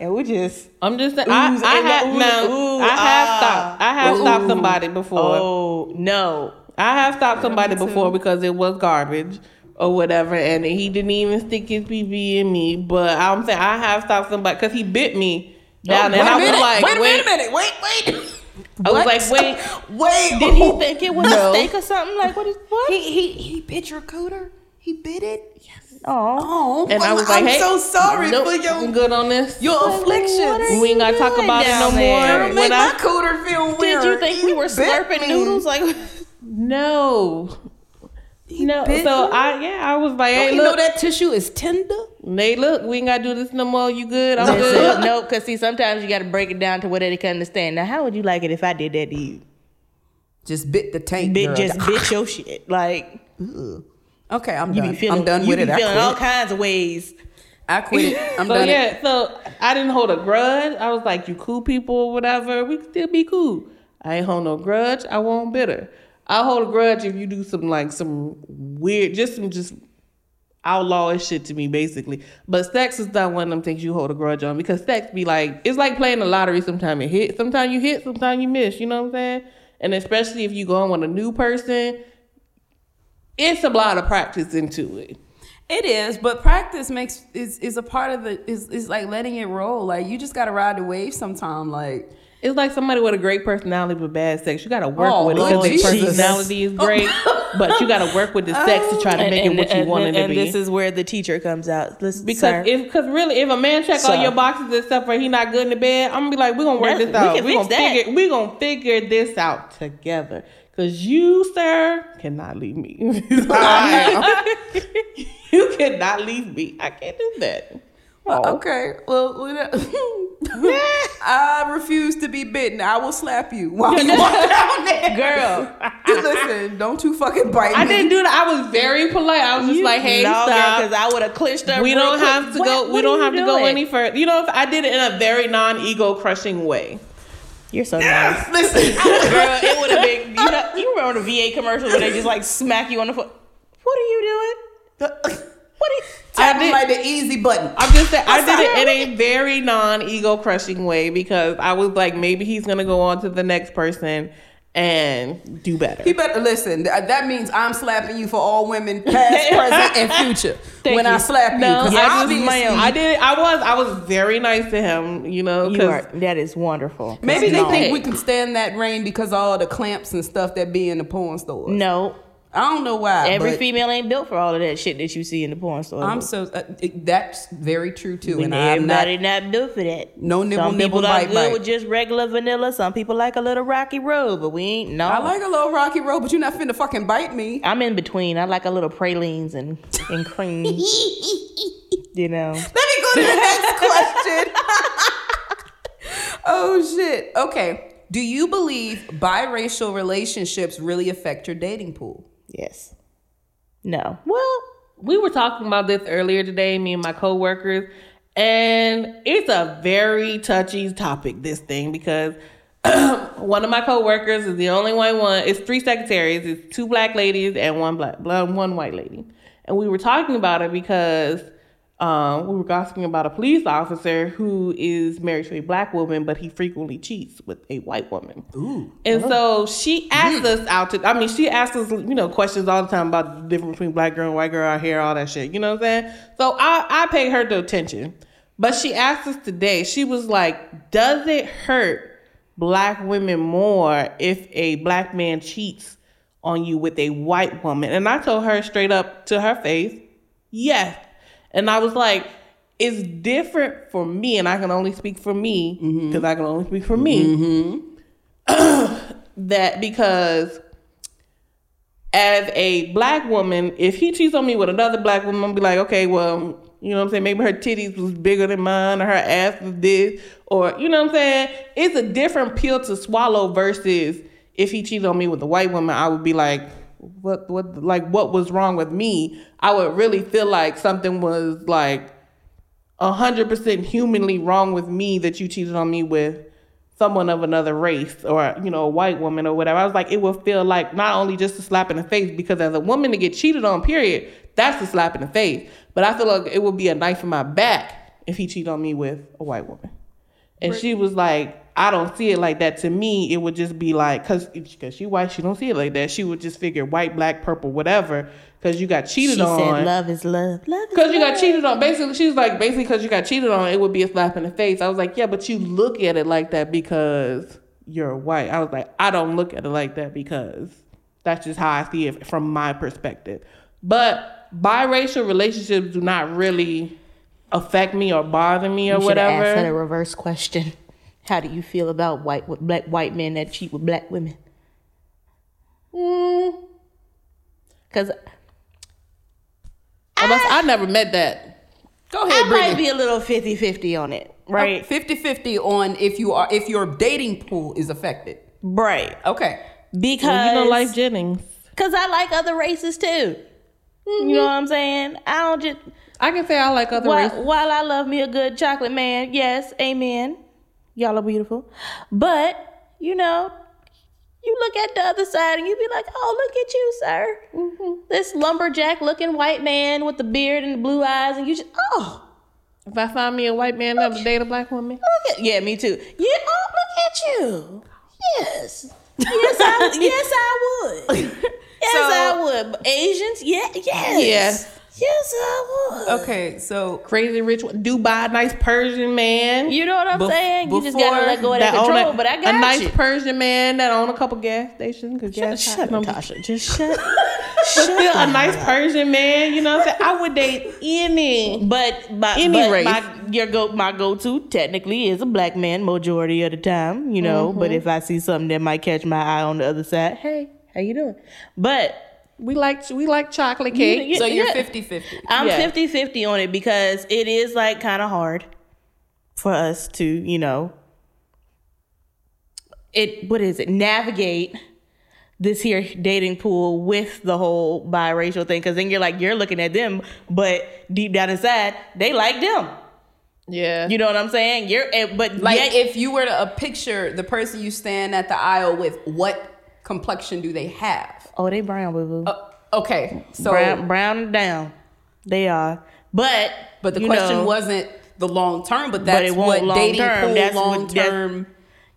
And we just I'm just saying. I, I and have ooh, now. ooh, I have ah. stopped. I have stopped somebody before. Oh no. I have stopped somebody before because it was garbage or whatever, and he didn't even stick his BB in me. But I'm saying I have stopped somebody because he bit me down, wait and a I was minute, like, wait, wait, a minute, wait, wait. I was like, wait. Wait, Did he think it was No. a steak or something? Like what is what? He he he bit your cooter. He bit it. Yes. Oh. Oh, And I was like, I'm hey, so sorry nope, for I'm your good on this. your affliction. we ain't gotta talk about it no there? more. Make When my I, cooter feel weird. Did you think we were slurping me. noodles? Like no, no. So you? I yeah, I was like, Don't hey, you know look, that tissue is tender? Nate, look, we ain't gotta do this no more. You good? I'm good. no, because see, sometimes you got to break it down to what they can understand. Now, how would you like it if I did that to you? Just bit the tank. Bit, girl. just bit your shit. Like okay, I'm you done. be feeling, I'm done you with be it. I feeling quit. all kinds of ways. I quit. I'm So done. It. yeah, so I didn't hold a grudge. I was like, you cool people or whatever, we can still be cool. I ain't hold no grudge. I won't bitter. I hold a grudge if you do some like some weird, just some just outlawish shit to me, basically. But sex is not one of them things you hold a grudge on because sex be like it's like playing the lottery. Sometimes it hit, sometimes you hit, sometimes you miss. You know what I'm saying? And especially if you go on with a new person, it's a lot of practice into it. It is, but practice makes is is a part of the is is like letting it roll. Like you just gotta ride the wave sometime. Like It's like somebody with a great personality but bad sex. You got to work Oh, with it Lord because their personality is great, but you got to work with the sex to try to make it what you want it to and be. this is where the teacher comes out. Listen, because sir, if because really, if a man check all your boxes and stuff, for he not good in the bed, I'm gonna be like, we're gonna work Yeah, this out. can We're fix gonna that. figure we gonna figure this out together. Cause you, sir, cannot leave me. you cannot leave me. I can't do that. Oh. okay, well, I refuse to be bitten. I will slap you while you walk down there. girl, Listen, don't you fucking bite me. I didn't do that. I was very polite. I was just like, hey, no, stop. because I would have cliched up. we don't quick. have to What- go. what we don't you have to go any further. You know, if I did it in a very non-ego crushing way. You're so nice, Listen, girl. It would have been. You know, you remember the VA commercial where they just like smack you on the foot. What are you doing? What? Are you, I did- like the easy button. I'm just saying, I did it in a very non-ego crushing way because I was like, maybe he's gonna go on to the next person, and do better. He better listen. th- That means I'm slapping you for all women, past, present, and future. Thank when you. I slap you, No, because I obviously, ma'am. I did. I was. I was very nice to him. You know, You 'cause- are that is wonderful. maybe they No. think we can stand that rain because of all the clamps and stuff that be in the porn store. No, I don't know why. every female ain't built for all of that shit that you see in the porn store. I'm so uh, it- that's very true too, and I'm not. everybody not, built for that. No nibble, Some nibble, people are bite, good bite. with just regular vanilla. Some people like a little rocky road, but we ain't. No, I like a little rocky road, but you're not finna fucking bite me. I'm in between. I like a little pralines and and cream. you know, Let me go to the next question. oh shit. Okay. Do you believe biracial relationships really affect your dating pool? Yes. No. Well, we were talking about this earlier today, me and my coworkers, and it's a very touchy topic. This thing because one of my coworkers is the only white one. It's three secretaries. It's two black ladies and one black, one white lady. And we were talking about it because um, we were gossiping about a police officer who is married to a black woman, but he frequently cheats with a white woman. Ooh. And so she asked us out to, I mean, she asked us, you know, questions all the time about the difference between black girl and white girl, our hair, all that shit. You know what I'm saying? So I, I paid her the attention. But she asked us today, she was like, does it hurt black women more if a black man cheats on you with a white woman? And I told her straight up to her face, yes. And I was like, it's different for me, and I can only speak for me mm-hmm. because I can only speak for me. Mm-hmm. that because as a black woman, if he cheats on me with another black woman, I'm be like, okay, well, you know what I'm saying? Maybe her titties was bigger than mine, or her ass was this, or you know what I'm saying? It's a different pill to swallow versus if he cheats on me with a white woman, I would be like, what, what, like, what was wrong with me? I would really feel like something was like hundred percent humanly wrong with me that you cheated on me with someone of another race or you know a white woman or whatever. I was like, it would feel like not only just a slap in the face because as a woman to get cheated on, period, that's a slap in the face. But I feel like it would be a knife in my back if he cheated on me with a white woman. And she was like, I don't see it like that. To me, it would just be like, cause, cause she white, she don't see it like that. She would just figure white, black, purple, whatever, cause you got cheated she on. said, "Love is love. Love is Because you love. got cheated on. Basically, she was like, basically, because you got cheated on, it would be a slap in the face. I was like, yeah, but you look at it like that because you're white. I was like, I don't look at it like that because that's just how I see it from my perspective. But biracial relationships do not really affect me or bother me or You should have asked the whatever. reverse question. How do you feel about white black white men that cheat with black women? Mm, Because unless I never met that. Go ahead, I ahead, might be a little 50-50 on it, right? 50-50 on if you are if your dating pool is affected. right. Okay. Because Well, you know, Lyfe Jennings. Cause I like other races too. You know what I'm saying? I don't just I can say I like other while, races. while I love me a good chocolate man, yes, amen. Y'all are beautiful. But, you know, you look at the other side and you be like, oh, look at you, sir. Mm-hmm. This lumberjack looking white man with the beard and the blue eyes, and you just, oh, If I find me a white man would date a black woman, look at, yeah, me too. Yeah, oh, look at you. Yes. Yes, I, yes, I would. Yes, So- I would. Asians, yeah, yes. Yes. Yes, I would. Okay, so crazy rich Dubai, nice Persian man. You know what I'm Bef- saying? You just gotta let go of that, own control. a, but I got a nice you. Persian man that own a couple gas stations. Cause gas Shut up, Tasha. Just shut. Still a nice Persian man, you know what I'm saying? I would date any. But my, Any but race. my your go my go to technically is a black man majority of the time, you know. But mm-hmm. if I see something that might catch my eye on the other side, hey, how you doing? But We like we like chocolate cake. Yeah, so you're yeah. 50-50. I'm Yeah. 50 50 on it because it is like kind of hard for us to, you know, it, what is it, navigate this here dating pool with the whole biracial thing. Cause then you're like, you're looking at them, but deep down inside, they like them. Yeah. You know what I'm saying? You're, eh, but Like yet, if you were to uh, picture the person you stand at the aisle with, what complexion do they have? oh, they brown, boo boo. Uh, okay, so brown, brown down. They are. But, but the question know, wasn't the long term, but that's won't what dating term. pool That's what- long term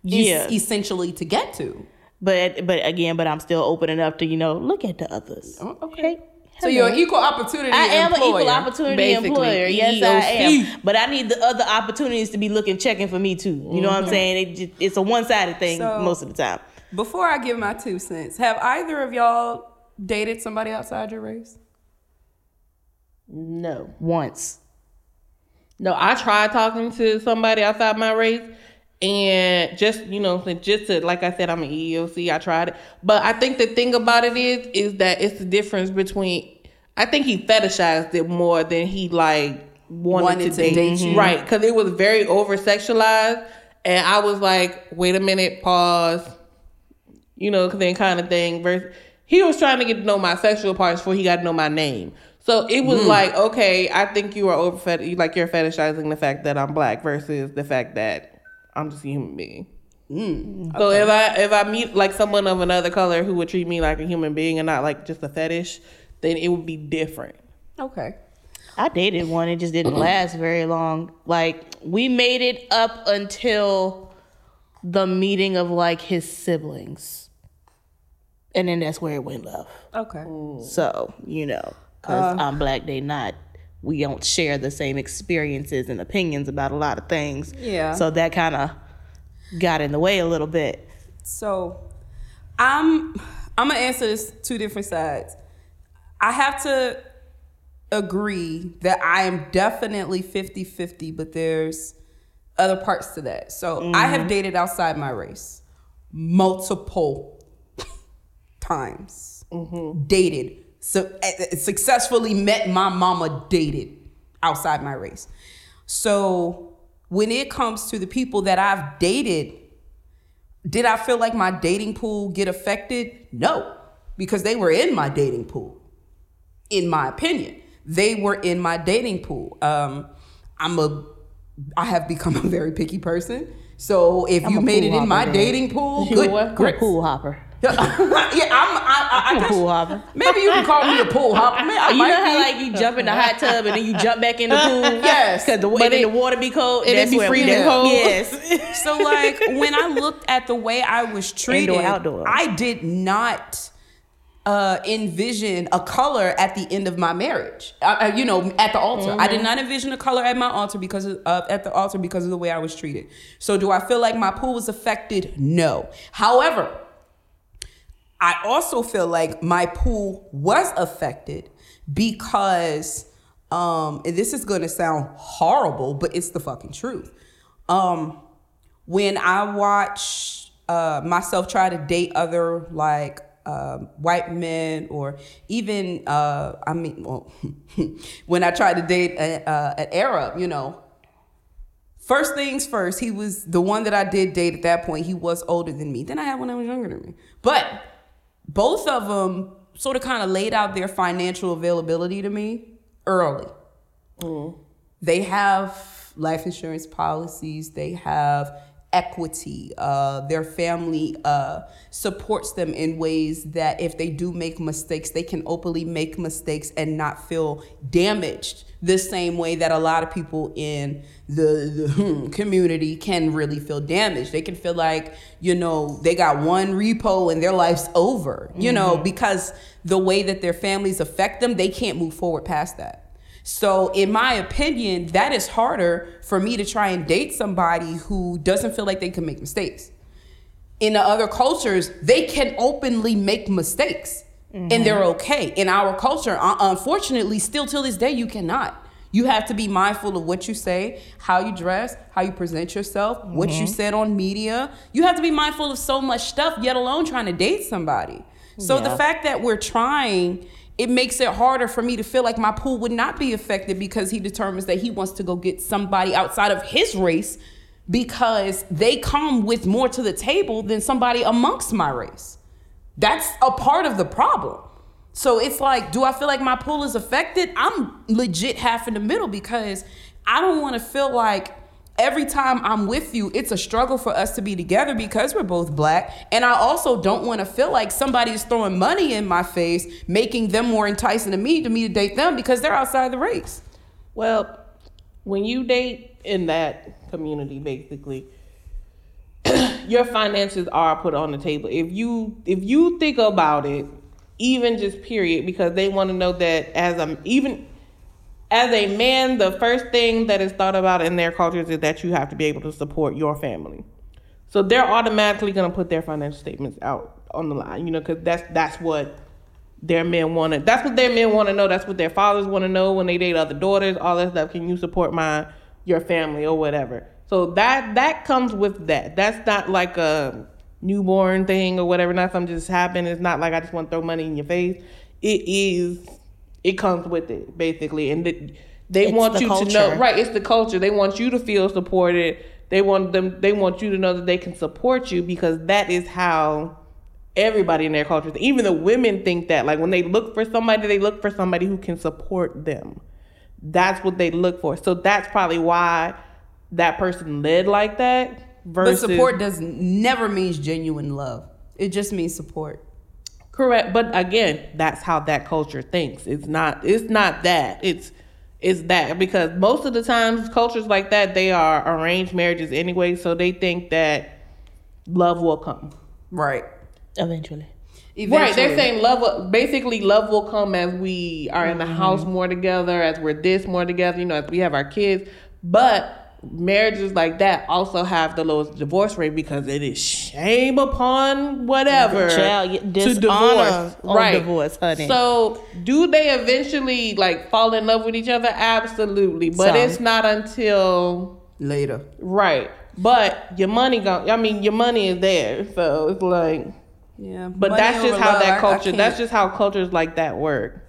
Yeah. is essentially to get to. But but again, but I'm still open enough to you know look at the others. Oh, okay. So you're an equal opportunity employer. I am an equal opportunity Basically, employer. Yes. I am. But I need the other opportunities to be looking checking for me too. You know what I'm saying? It just, it's a one sided thing So- most of the time. Before I give my two cents, have either of y'all dated somebody outside your race? No. Once. No, I tried talking to somebody outside my race, and just you know, just to like I said, I'm an EEOC. I tried it, but I think the thing about it is, is that it's the difference between. I think he fetishized it more than he like wanted, Wanted to, to date, date you. right? Because it was very over sexualized, and I was like, wait a minute, pause. You know, then kind of thing. Versus, he was trying to get to know my sexual parts before he got to know my name. So it was hmm. like, okay, I think you are over fet- like you're fetishizing the fact that I'm black versus the fact that I'm just a human being. Hmm. So if I if I meet like someone of another color who would treat me like a human being and not like just a fetish, then it would be different. Okay. I dated one. It just didn't last very long. Like we made it up until the meeting of like his siblings, and then that's where it went left. Okay. Mm. So you know, because uh. I'm black, they not. We don't share the same experiences and opinions about a lot of things. Yeah. So that kind of got in the way a little bit. So I'm I'm gonna answer this two different sides. I have to agree that I am definitely 50-50, but there's other parts to that. So I have mm-hmm. dated outside my race multiple times. Dated. So uh, successfully met my mama dated outside my race. So when it comes to the people that I've dated did I feel like my dating pool get affected? No, because they were in my dating pool. In my opinion, they were in my dating pool. Um, I'm a, I have become a very picky person. So if I'm you made it in my hopper, dating pool, You good what? I'm a pool hopper. yeah, I'm. I, I, I I'm a guess, pool hopper. Maybe you can call me a pool hopper. Man, I You might know how be. like you jump in the hot tub and then you jump back in the pool? Yes. Because the, But then it- the water be cold. and it That's be freezing cold. Yes. So like when I looked at the way I was treated, Indoor, outdoor. I did not uh, envision a color at the end of my marriage. Uh, uh, you know, at the altar, I did not envision a color at my altar because of, uh, at the altar because of the way I was treated. So do I feel like my pool was affected? No. However, I also feel like my pool was affected because, um, and this is going to sound horrible, but it's the fucking truth. Um, when I watch uh, myself try to date other like um white men or even uh, I mean, well, when I tried to date a, uh, an Arab, you know, First things first, he was the one that I did date at that point. He was older than me. Then I had one that was younger than me. But both of them sort of kind of laid out their financial availability to me early. Mm. They have life insurance policies, they have equity. Uh, their family uh, supports them in ways that if they do make mistakes, they can openly make mistakes and not feel damaged the same way that a lot of people in the, the community can really feel damaged. They can feel like, you know, they got one repo and their life's over, you know, because the way that their families affect them, they can't move forward past that. So, in my opinion, that is harder for me to try and date somebody who doesn't feel like they can make mistakes. In the other cultures, they can openly make mistakes and they're mm-hmm. okay. In our culture, uh, unfortunately, still till this day, you cannot. You have to be mindful of what you say, how you dress, how you present yourself, what you mm-hmm. said on media. You have to be mindful of so much stuff, yet alone trying to date somebody. So the fact that we're trying, it makes it harder for me to feel like my pool would not be affected because he determines that he wants to go get somebody outside of his race because they come with more to the table than somebody amongst my race. That's a part of the problem. So it's like, do I feel like my pool is affected? I'm legit half in the middle because I don't want to feel like every time I'm with you, it's a struggle for us to be together because we're both black. And I also don't want to feel like somebody is throwing money in my face, making them more enticing to me to me to date them because they're outside the race. Well, when you date in that community, basically, your finances are put on the table. If you if you think about it, even just period, because they want to know that as I'm even as a man, the first thing that is thought about in their cultures is that you have to be able to support your family. So they're automatically going to put their financial statements out on the line, you know, because that's that's what their men want to. That's what their men want to know. That's what their fathers want to know when they date other daughters. All that stuff. Can you support my your family or whatever? So that that comes with that. That's not like a newborn thing or whatever. Not something just happened. It's not like I just want to throw money in your face. It is. It comes with it basically, and the, they It's want the you to know. Right. It's the culture. They want you to feel supported. They want them. They want you to know that they can support you because that is how everybody in their culture, even the women think that. Like when they look for somebody, they look for somebody who can support them. That's what they look for. So that's probably why that person led like that. But support does never means genuine love. It just means support. Correct, but again, that's how that culture thinks. It's not. It's not that. It's it's that because most of the times cultures like that they are arranged marriages anyway. So they think that love will come. Right. Eventually. Right, they're saying love. will- Basically, love will come as we are in the mm-hmm. house more together, as we're this more together. You know, as we have our kids. But marriages like that also have the lowest divorce rate because it is shame upon whatever Child, to divorce. Right, divorce, honey. So, do they eventually like fall in love with each other? Absolutely, but Some. it's not until later. right. But your money go. I mean, your money is there, so it's like. Yeah. But that's just how love, that culture. That's just how cultures like that work.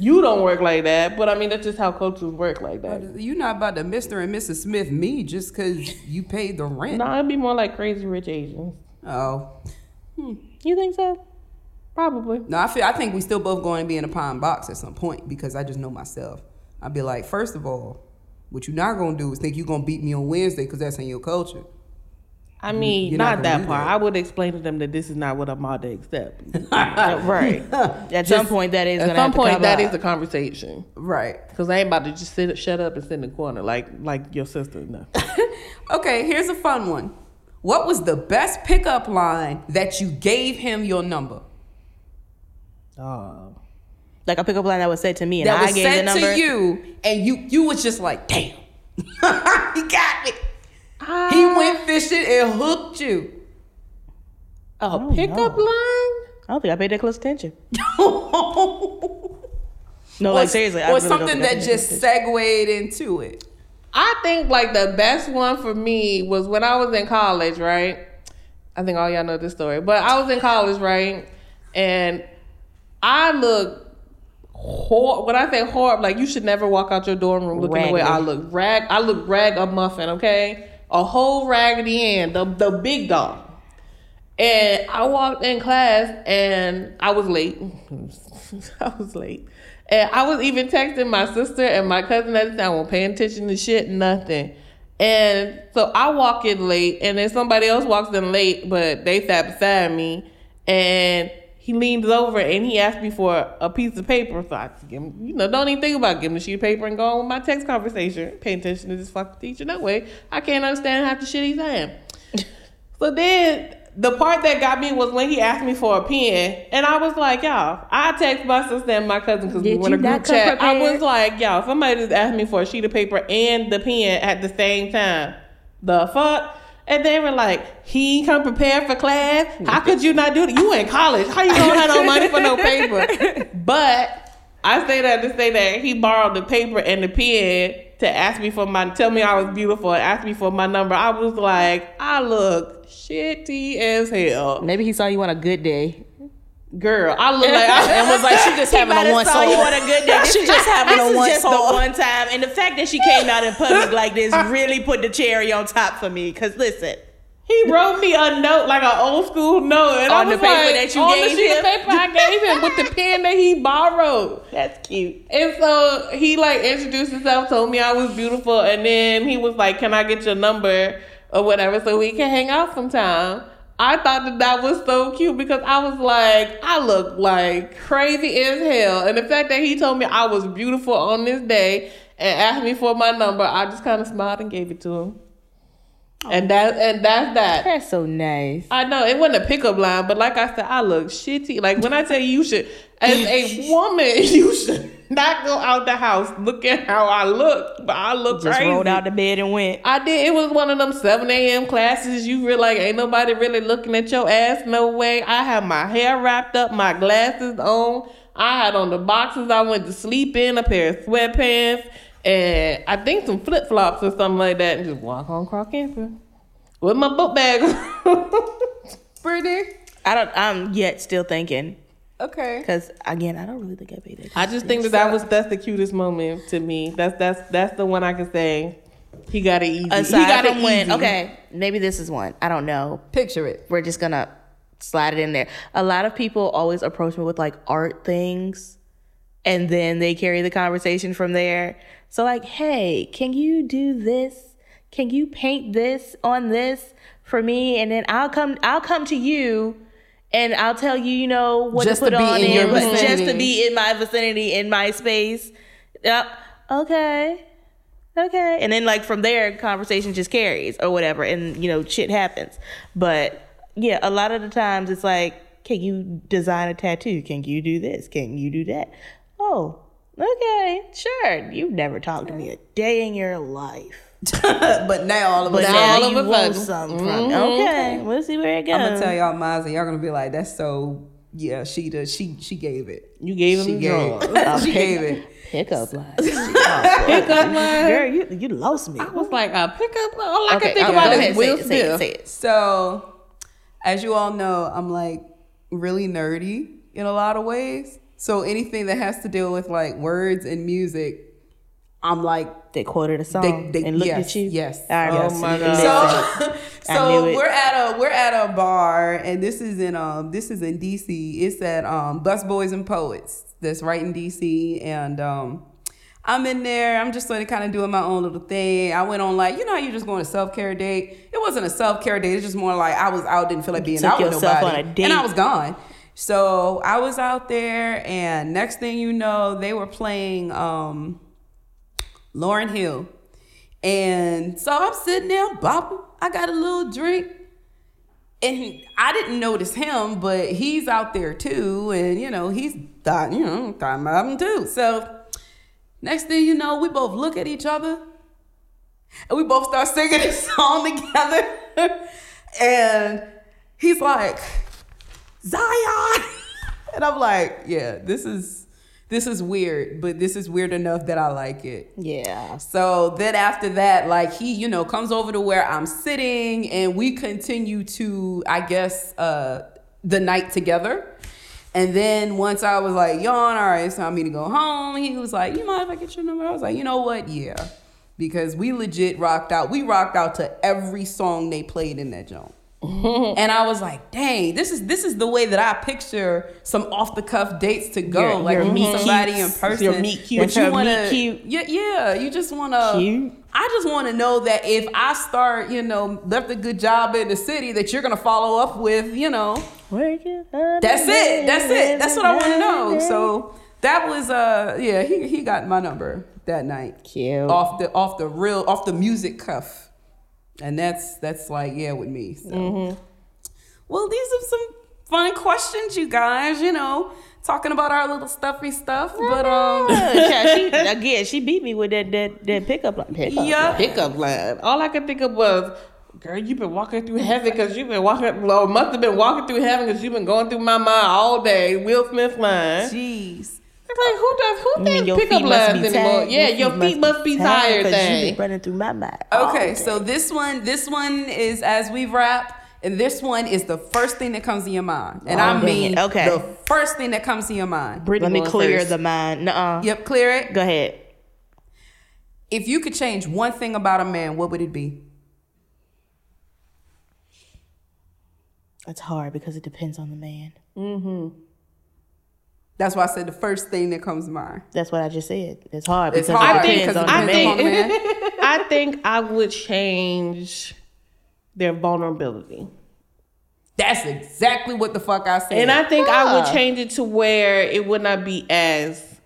You don't work like that, but I mean that's just how cultures work like that. You're not about to Mr. and Mrs. Smith me just because you paid the rent. No, it'd be more like crazy rich Asians. Oh. Hmm. You think so? Probably. No, I feel I think we still both going to be in a pine box at some point because I just know myself. I'd be like, first of all, what you're not gonna do is think you're gonna beat me on Wednesday because that's in your culture. I mean, You're not not, that part. that. I would explain to them that this is not what I'm about to accept. right. At some point, that is At some point, that up. is a conversation. Right. Cause I ain't about to just sit, shut up and sit in the corner like like your sister. No. Okay, here's a fun one. What was the best pickup line that you gave him your number? Oh. like a pickup line that was said to me, and that I was gave the number. to you, and you you was just like, damn, he got me. He went fishing and hooked you. A pickup know. line? I don't think I paid that close attention. or, No, like seriously, I or really something I that just segued into it. I think like the best one for me was when I was in college, right? I think all y'all know this story, but I was in college, right? And I look hor when I say horrible, like you should never walk out your dorm room looking the way I look. Rag I look rag a muffin, okay? A whole raggedy end, the the big dog. And I walked in class and I was late. I was late. And I was even texting my sister and my cousin at the time, weren't paying attention to shit, nothing. And so I walk in late, and then somebody else walks in late, but they sat beside me, and he leans over and he asked me for a piece of paper. So I give him, you know, don't even think about giving a sheet of paper and going on with my text conversation. Pay attention to this fucking teacher. That way, I can't understand half the shit he's saying. So then the part that got me was when he asked me for a pen, and I was like, y'all, I text my sister and my cousin because we Did went a group chat. I was like, y'all, somebody just asked me for a sheet of paper and the pen at the same time. The fuck? And they were like, he come prepared for class. How could you not do that? You in college. How you don't have no money for no paper? But I say that to say that he borrowed the paper and the pen to ask me for my, tell me I was beautiful and ask me for my number. I was like, I look shitty as hell. Maybe he saw you on a good day. Girl, I look like I And was like, she just having a one saw you soul. on a good day. She just having this a is one just soul. the one time, and the fact that she came out in public like this really put the cherry on top for me. Cause listen, He wrote me a note, like an old school note, and I On the paper like, that you on gave the sheet him? of paper I gave him with the pen that he borrowed. that's cute. And so he like introduced himself, told me I was beautiful, and then he was like, "Can I get your number or whatever so we can hang out sometime?" I thought that that was so cute because I was like, I look like crazy as hell, and the fact that he told me I was beautiful on this day and asked me for my number, I just kind of smiled and gave it to him. Oh. And that and that's that. That's so nice. I know it wasn't a pickup line, but like I said, I look shitty. Like when I tell you, you should, as a woman, you should not go out the house looking how I look. But I look Just crazy. rolled out the bed and went. I did. It was one of them 7 a.m. classes. You feel like ain't nobody really looking at your ass. No way. I had my hair wrapped up, my glasses on. I had on the boxes I went to sleep in, a pair of sweatpants, and I think some flip flops or something like that, and just walk on cross campus with my book bag. Pretty. I don't. I'm yet still thinking Okay. because again, I don't really think I paid attention. I just think that that was that's the cutest moment to me. That's that's that's the one I can say. He got it easy. Aside he got from it when, easy. okay, maybe this is one. I don't know. Picture it. We're just gonna slide it in there. A lot of people always approach me with like art things, and then they carry the conversation from there. So like, hey, can you do this? Can you paint this on this for me? And then I'll come. I'll come to you. And I'll tell you, you know, what Just to put to be on in it, your but just to be in my vicinity, in my space. Yep. Okay. Okay. And then like from there, conversation just carries or whatever, and you know, shit happens. But yeah, a lot of the times it's like, can you design a tattoo? Can you do this? Can you do that? Oh, okay, sure. You've never talked to me a day in your life. but now all of a But sudden, all of you a want sudden. something from me. Mm-hmm. Okay, we'll see where it goes. I'm gonna tell y'all mine, and y'all gonna be like, "That's so." Yeah, she does. She she gave it. You gave him She the gave. drawers. she gave it. Pickup line. Pickup line. Girl, you, you lost me. I was like a pickup. line? All I Okay, can think okay, about is ahead, Will say it, say it, Smith. say it. So, as you all know, I'm like really nerdy in a lot of ways. So anything that has to deal with like words and music, I'm like They quoted a song They- they- and looked yes, at you. yes. All right, Oh listen, my. God. so so we're at a we're at a bar and this is in um this is in DC. It's at um Busboys and Poets that's right in DC and um I'm in there. I'm just sort of kind of doing my own little thing. I went on like you know how you just going to self care date. It wasn't a self care date. It's just more like I was out, didn't feel like being out with nobody, on a date. and I was gone. So I was out there, and next thing you know, they were playing um Lauryn Hill. And so I'm sitting there bopping. I got a little drink. And I didn't notice him, but he's out there too. And, you know, he's thought, you know, thought about him too. So next thing you know, we both look at each other and we both start singing this song together. and he's like, Zion. And I'm like, yeah, this is this is weird, but this is weird enough that I like it. Yeah. So then after that, like he, you know, comes over to where I'm sitting and we continue to, I guess, uh, the night together. And then once I was like, yawn, all right, it's time for me to go home. He was like, you mind if I get your number? I was like, you know what? Yeah. Because we legit rocked out. We rocked out to every song they played in that joint. and I was like, dang, this is this is the way that I picture some off the cuff dates to go. Your- like your you meet somebody in person. Your meet cute. But you Your want meet to, cute. yeah, yeah, you just want to. Cute. I just want to know that if I start, you know, left a good job in the city, that you're gonna follow up with, you know, that's it, that's it, that's what I want to know. So that was, uh, yeah, he he got my number that night Cute. off the off the real off the music cuff, and that's that's like yeah with me. So. Mm-hmm. Well, these are some fun questions, you guys. You know, talking about our little stuffy stuff, but um. yeah, she, again, she beat me with that that, that pickup line. Pickup Yeah. Pickup line. All I could think of was, girl, you've been walking through heaven because you've been walking, well, must have been walking through heaven because you've been going through my mind all day. Will Smith line. Jeez. It's like, who does, who thinks your pickup feet must lines be anymore? tired. Yeah, your feet must be tired, because you thing. running through my mind. Okay, so this one, this one is as we wrap, and this one is the first thing that comes to your mind, and Oh, I mean. Okay. the first thing that comes to your mind. Brittany let me clear first. the mind. Nuh-uh. Yep, clear it. Go ahead. If you could change one thing about a man, what would it be? It's hard because it depends on the man. Mm-hmm. That's why I said the first thing that comes to mind. That's what I just said. It's hard It's because hard it depends because on I depends on the think, man. I think I would change their vulnerability. That's exactly what the fuck I said. And I think I would ah. change it to where it would not be as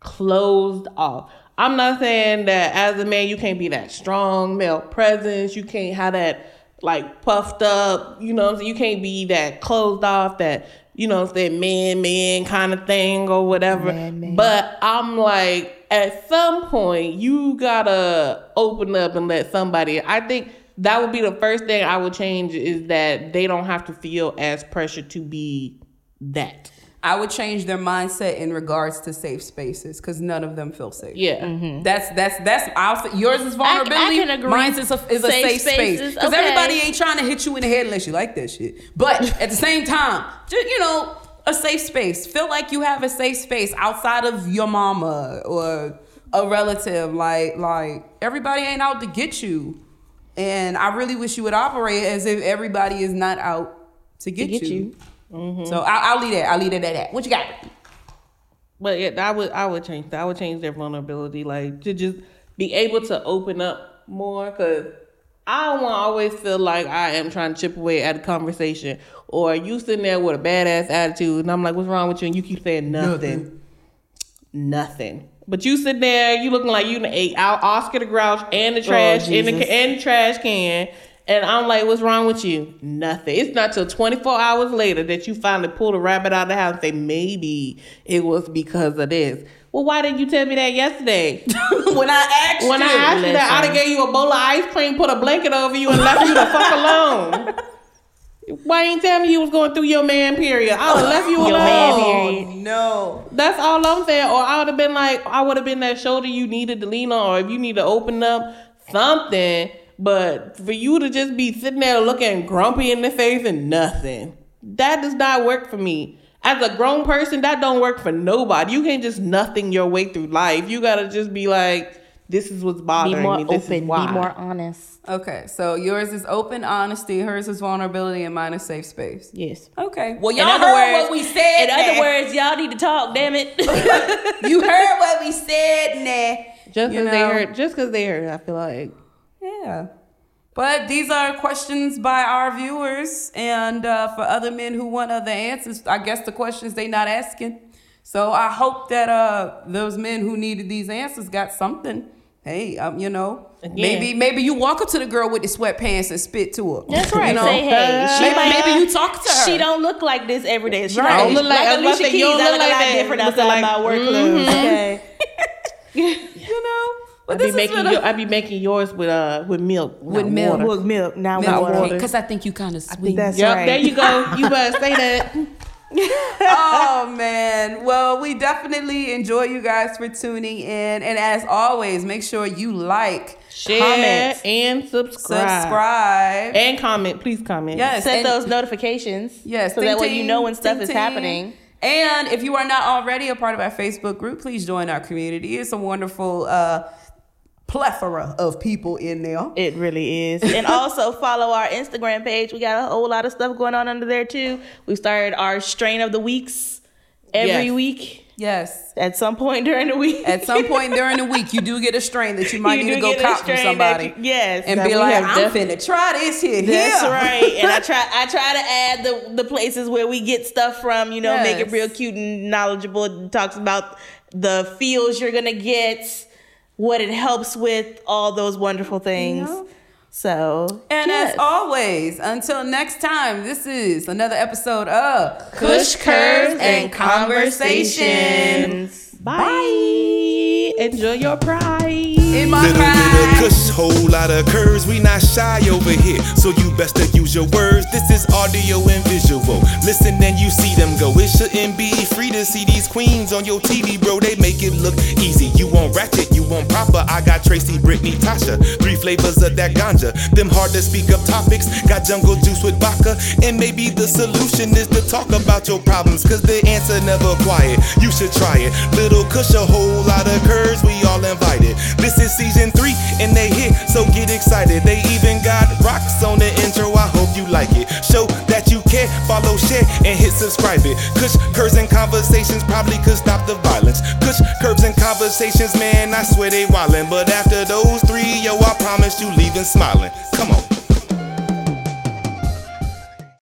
closed off. I'm not saying that as a man you can't be that strong male presence. You can't have that like puffed up. You know, what I'm saying? you can't be that closed off. That you know, that man man kind of thing or whatever. But I'm like, at some point you gotta open up and let somebody. I think that would be the first thing I would change is that they don't have to feel as pressured to be that. I would change their mindset in regards to safe spaces because none of them feel safe. Yeah. Mm-hmm. That's that's that's I'll say yours is vulnerability. I can agree. Mine's is a, is a Safe safe, space because okay. everybody ain't trying to hit you in the head unless you like that shit. But at the same time, just you know, a safe space. Feel like you have a safe space outside of your mama or a relative. Like like everybody ain't out to get you, and I really wish you would operate as if everybody is not out to get, get you. you. Mm-hmm. So I'll, I'll leave that. I'll leave it at that. What you got? But yeah, I would I would change that. I would change their vulnerability, like to just be able to open up more. Cause I don't want to always feel like I am trying to chip away at a conversation, or you sitting there with a badass attitude, and I'm like, "What's wrong with you?" And you keep saying nothing, nothing. But you sit there, you looking like you ate out Oscar the Grouch and the oh, trash in the and the trash can. And I'm like, what's wrong with you? Nothing. It's not till 24 hours later that you finally pull the rabbit out of the house and say, maybe it was because of this. Well, why didn't you tell me that yesterday? when I asked when you, I asked you that, I'd have gave you a bowl of ice cream, put a blanket over you, and left you the fuck alone. Why ain't you tell me you was going through your man period? I would have left you Your alone. man period. Oh, no. That's all I'm saying. Or I would have been like, I would have been that shoulder you needed to lean on, or if you need to open up something. But for you to just be sitting there looking grumpy in the face and nothing, that does not work for me. As a grown person, that don't work for nobody. You can't just nothing your way through life. You gotta just be like, this is what's Be bothering more me. This open. is why. Be more honest. Okay, so yours is open honesty, hers is vulnerability, and mine is safe space. Yes. Okay. Well, y'all other heard words- what we said. In other words, y'all need to talk. Damn it. you heard what we said. Nah. Just because they heard, just because they heard, I feel like Yeah. But these are questions by our viewers, and uh, for other men who want other answers, I guess the questions they not asking. So I hope that uh, those men who needed these answers got something. Hey, um, you know, Again. maybe maybe you walk up to the girl with the sweatpants and spit to her. That's right. You know? Say hey. She maybe, might, maybe you talk to her. She don't look like this every day. She Right. don't Don't look like, I was about Alicia Keys. I look look like a lot that. different Looking outside like- my work clothes. Okay. you know. But I be making been a- your, I be making yours with uh with milk, With not milk. water. Milk, milk, not milk water. because I think you kind of sweet. that's Yep, right. there you go. You better say that. oh man. Well, we definitely enjoy you guys for tuning in. And as always, make sure you like, Share comment, and subscribe. subscribe. and comment. Please comment. Yes, Set and- those notifications. Yes, So ting, that way you know when stuff ting, is happening. And if you are not already a part of our Facebook group, please join our community. It's a wonderful uh, plethora of people in there. It really is. and also follow our Instagram page. We got a whole lot of stuff going on under there too. We started our strain of the weeks every Yes. week. Yes. At some point during the week. At some point during the week, you do get a strain that you might You need to go cop from somebody. you- yes. And be like, I'm def- finna try this here. That's here." right. And I try I try to add the the places where we get stuff from, you know, make it real cute and knowledgeable. It talks about the feels you're gonna get, what it helps with, all those wonderful things. Yeah. So And yes. as always, until next time, this is another episode of Kush Curves and Conversations. Bye. Enjoy your pride. In my Little bit of pride. kush, whole lot of curves. We not shy over here, so you best to use your words. This is audio and visual. Listen and you see them go. It shouldn't be free to see these queens on your TV, bro. They make it look easy. You want ratchet, you want proper. I got Tracy, Brittany, Tasha. Three flavors of that ganja. Them hard to speak up topics. Got jungle juice with vodka. And maybe the solution is to talk about your problems, cause the answer never quiet. You should try it. Little kush, a whole lot of curves. We all invited. This is season three, and they hit, so get excited. They even got rocks on the intro. I hope you like it. Show that you care, follow, share, and hit subscribe it. Kush, curves, and conversations probably could stop the violence. Kush, curves, and conversations, man, I swear they wildin'. But after those three, yo, I promise you leaving smiling. Come on.